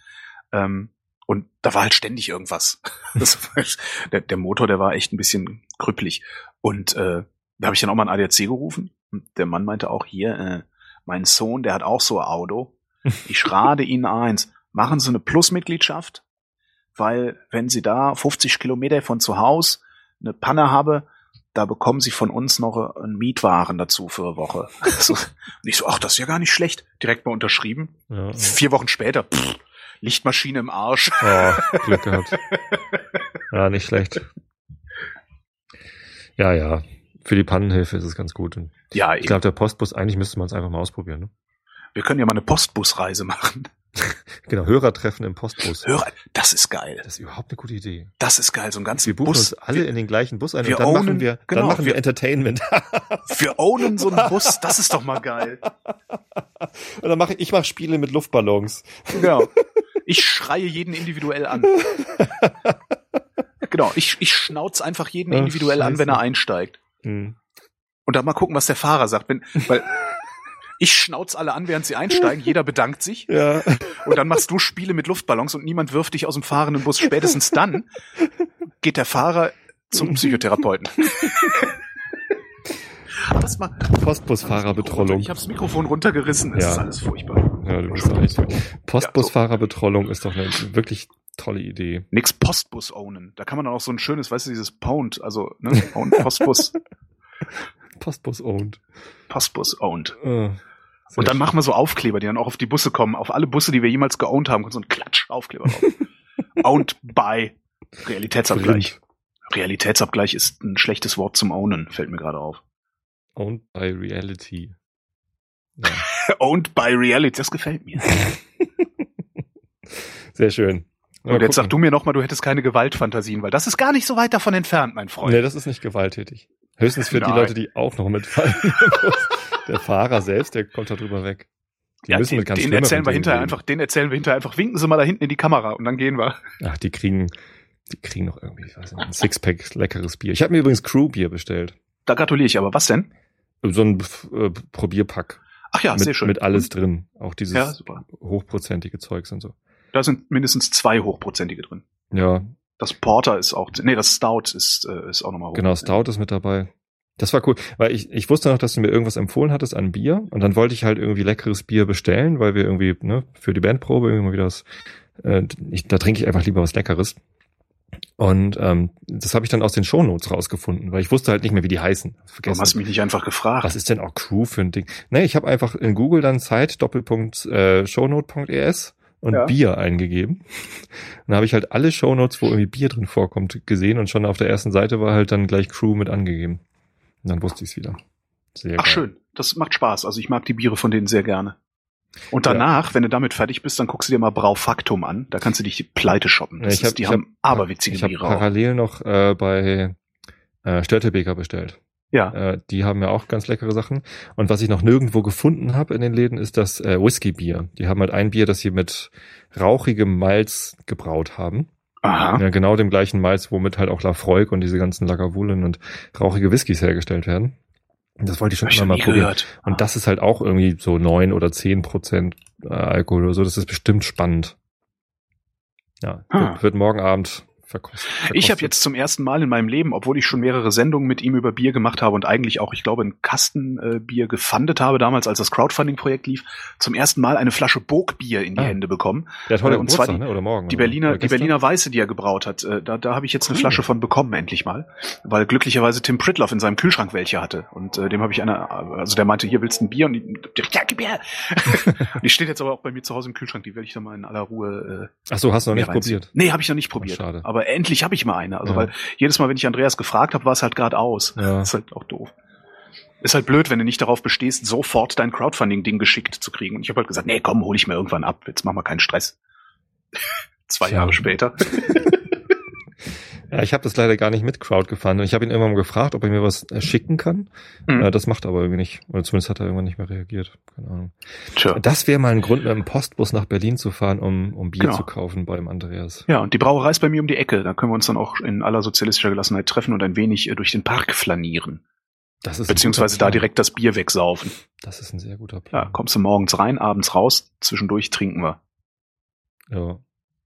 Ähm, und da war halt ständig irgendwas. der, der Motor, der war echt ein bisschen krüppelig. Und äh, da habe ich dann auch mal einen ADAC gerufen. Und der Mann meinte auch hier, äh, mein Sohn, der hat auch so ein Auto. Ich rate Ihnen eins, machen Sie eine Plusmitgliedschaft, weil wenn Sie da 50 Kilometer von zu Hause eine Panne haben, da bekommen Sie von uns noch einen Mietwaren dazu für eine Woche. Also, und ich so, ach, das ist ja gar nicht schlecht. Direkt mal unterschrieben. Ja, Vier Wochen später, pff, Lichtmaschine im Arsch. Oh, Glück gehabt. Ja, nicht schlecht. Ja, ja für die Pannenhilfe ist es ganz gut. Und ja, ich glaube, der Postbus, eigentlich müsste man es einfach mal ausprobieren. Ne? Wir können ja mal eine Postbusreise machen. genau, Hörertreffen im Postbus. Hörer, das ist geil. Das ist überhaupt eine gute Idee. Das ist geil, so ein ganzen Wir buchen Bus. uns alle wir, in den gleichen Bus ein und dann ownen, machen wir, genau, dann machen wir, wir Entertainment. wir ownen so einen Bus, das ist doch mal geil. Und dann mache ich, ich mache Spiele mit Luftballons. Genau. Ich schreie jeden individuell an. genau, ich, ich schnauze einfach jeden individuell Ach, an, wenn er einsteigt. Mhm. Und dann mal gucken, was der Fahrer sagt. Wenn, weil ich schnauz alle an, während sie einsteigen, jeder bedankt sich. Ja. Und dann machst du Spiele mit Luftballons und niemand wirft dich aus dem fahrenden Bus. Spätestens dann geht der Fahrer zum Psychotherapeuten. Was mal Postbusfahrerbetrollung. Ich habe das Mikrofon runtergerissen. Das ja. ist alles furchtbar. Ja, du bist eigentlich Postbusfahrerbetrollung ist doch eine wirklich tolle Idee. Nix Postbus ownen. Da kann man auch so ein schönes, weißt du, dieses Pound, also ne, Pound, Postbus. Postbus owned. Postbus owned. Uh, und dann machen wir so Aufkleber, die dann auch auf die Busse kommen. Auf alle Busse, die wir jemals geowned haben, kommt so ein Klatsch-Aufkleber drauf. owned by Realitätsabgleich. Realitätsabgleich ist ein schlechtes Wort zum Ownen, fällt mir gerade auf. Owned by Reality. Ja. owned by Reality, das gefällt mir. Sehr schön. Mal und jetzt gucken. sag du mir nochmal, du hättest keine Gewaltfantasien, weil das ist gar nicht so weit davon entfernt, mein Freund. Nee, das ist nicht gewalttätig. Höchstens für Nein. die Leute, die auch noch mitfallen. der Fahrer selbst, der kommt da drüber weg. Die ja, müssen den, mit ganz den erzählen wir hinterher einfach, den erzählen wir hinterher einfach, winken Sie mal da hinten in die Kamera und dann gehen wir. Ach, die kriegen, die kriegen noch irgendwie, ich weiß nicht, ein Sixpack leckeres Bier. Ich habe mir übrigens Crew-Bier bestellt. Da gratuliere ich, aber was denn? So ein äh, Probierpack. Ach ja, mit, sehr schön. Mit alles drin. Auch dieses ja, hochprozentige Zeugs und so. Da sind mindestens zwei hochprozentige drin. Ja. Das Porter ist auch, nee, das Stout ist, äh, ist auch nochmal hoch. Genau, Stout ist mit dabei. Das war cool, weil ich, ich wusste noch, dass du mir irgendwas empfohlen hattest an Bier und dann wollte ich halt irgendwie leckeres Bier bestellen, weil wir irgendwie, ne, für die Bandprobe irgendwie wieder was, äh, ich, da trinke ich einfach lieber was Leckeres. Und ähm, das habe ich dann aus den Shownotes rausgefunden, weil ich wusste halt nicht mehr, wie die heißen. Vergessen. Warum hast du mich nicht einfach gefragt? Was ist denn auch Crew für ein Ding? Nee, ich habe einfach in Google dann Zeit, Doppelpunkt, äh, shownote.es und ja. Bier eingegeben. Und da habe ich halt alle Shownotes, wo irgendwie Bier drin vorkommt, gesehen und schon auf der ersten Seite war halt dann gleich Crew mit angegeben. Und dann wusste ich es wieder. Sehr Ach geil. schön, das macht Spaß. Also ich mag die Biere von denen sehr gerne. Und danach, ja. wenn du damit fertig bist, dann guckst du dir mal Braufaktum an. Da kannst du dich pleite shoppen. Das ja, ich hab, ist, die ich haben hab, aberwitzige ich Biere. Ich habe parallel noch äh, bei äh, Störtebeker bestellt. Ja. Äh, die haben ja auch ganz leckere Sachen. Und was ich noch nirgendwo gefunden habe in den Läden, ist das äh, Whisky-Bier. Die haben halt ein Bier, das sie mit rauchigem Malz gebraut haben. Aha. Ja, genau dem gleichen Malz, womit halt auch Lafroig und diese ganzen Lagavulin und rauchige Whiskys hergestellt werden. Das wollte ich schon immer mal probieren. Gehört. Und ah. das ist halt auch irgendwie so neun oder zehn Prozent äh, Alkohol oder so. Das ist bestimmt spannend. Ja, wird, wird morgen Abend verkostet. verkostet. Ich habe jetzt zum ersten Mal in meinem Leben, obwohl ich schon mehrere Sendungen mit ihm über Bier gemacht habe und eigentlich auch, ich glaube, ein Kastenbier äh, gefundet habe damals, als das Crowdfunding-Projekt lief, zum ersten Mal eine Flasche Burgbier in die ah. Hände bekommen. Der hat heute äh, und zwar die, ne? oder morgen. Die Berliner, die Berliner Weiße, die er gebraut hat. Äh, da da habe ich jetzt cool. eine Flasche von bekommen, endlich mal. Weil glücklicherweise Tim Pritloff in seinem Kühlschrank welche hatte. Und äh, dem habe ich eine, also der meinte, hier willst du ein Bier? Und die, ja, gib Bier! die steht jetzt aber auch bei mir zu Hause im Kühlschrank, die werde ich dann mal in aller Ruhe. Äh, Ach so, hast du noch nicht probiert? Nee, habe ich noch nicht probiert. Ach, schade. Aber endlich habe ich mal eine. Also ja. weil jedes Mal, wenn ich Andreas gefragt habe, war es halt gerade aus. Ja. Das ist halt auch doof. Ist halt blöd, wenn du nicht darauf bestehst, sofort dein Crowdfunding-Ding geschickt zu kriegen. Und ich habe halt gesagt, nee, komm, hol ich mir irgendwann ab. Jetzt machen wir keinen Stress. Zwei. Jahre später. Ja, ich habe das leider gar nicht mit Crowd gefahren. Ich habe ihn irgendwann mal gefragt, ob er mir was äh, schicken kann. Mhm. Das macht er aber irgendwie nicht. Oder zumindest hat er irgendwann nicht mehr reagiert. Keine Ahnung. Tja. Das wäre mal ein Grund, mit dem Postbus nach Berlin zu fahren, um, um Bier genau. zu kaufen beim Andreas. Ja, und die Brauerei ist bei mir um die Ecke. Da können wir uns dann auch in aller sozialistischer Gelassenheit treffen und ein wenig äh, durch den Park flanieren. Das ist Beziehungsweise da direkt das Bier wegsaufen. Das ist ein sehr guter Plan. Ja, kommst du morgens rein, abends raus, zwischendurch trinken wir. Ja.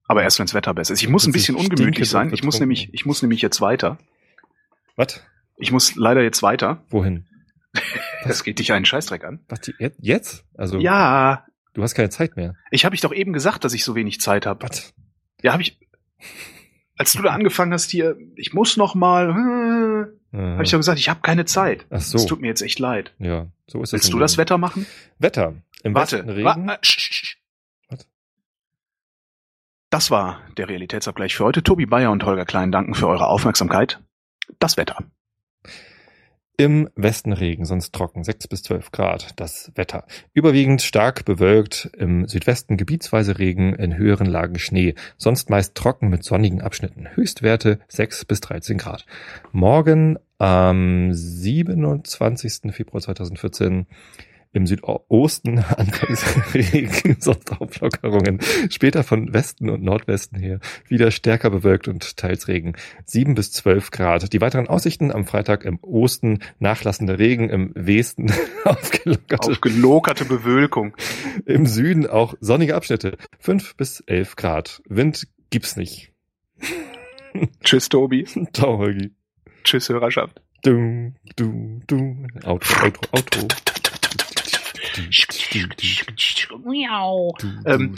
Aber erst wenn das Wetter besser ist. Ich muss ein bisschen ungemütlich sein. Ich muss nämlich, ich muss nämlich jetzt weiter. Was? Ich muss leider jetzt weiter. Wohin? das geht dich einen Scheißdreck an. Was, die, jetzt? Also. Ja. Du hast keine Zeit mehr. Ich habe ich doch eben gesagt, dass ich so wenig Zeit habe. Was? Ja, habe ich. Als du da angefangen hast hier, ich muss noch mal, äh, habe ich doch gesagt, ich habe keine Zeit. Ach so. Es tut mir jetzt echt leid. Ja, so ist es. Willst du das Wetter machen? Wetter. Im Warte. Regen. Wa das war der Realitätsabgleich für heute. Tobi Bayer und Holger Klein danken für eure Aufmerksamkeit. Das Wetter. Im Westen Regen, sonst trocken, 6 bis 12 Grad. Das Wetter. Überwiegend stark bewölkt, im Südwesten gebietsweise Regen, in höheren Lagen Schnee, sonst meist trocken mit sonnigen Abschnitten. Höchstwerte 6 bis 13 Grad. Morgen am 27. Februar 2014 im Südosten anfangs Regen, Sonnenauflockerungen, später von Westen und Nordwesten her wieder stärker bewölkt und teils Regen. Sieben bis zwölf Grad. Die weiteren Aussichten am Freitag im Osten nachlassender Regen, im Westen aufgelockerte, aufgelockerte Bewölkung. Im Süden auch sonnige Abschnitte. Fünf bis elf Grad. Wind gibt's nicht. Tschüss, Tobi. Ciao, Holgi. Tschüss, Hörerschaft. Du, du, du. Auto, Auto, Auto. Miau. Ähm.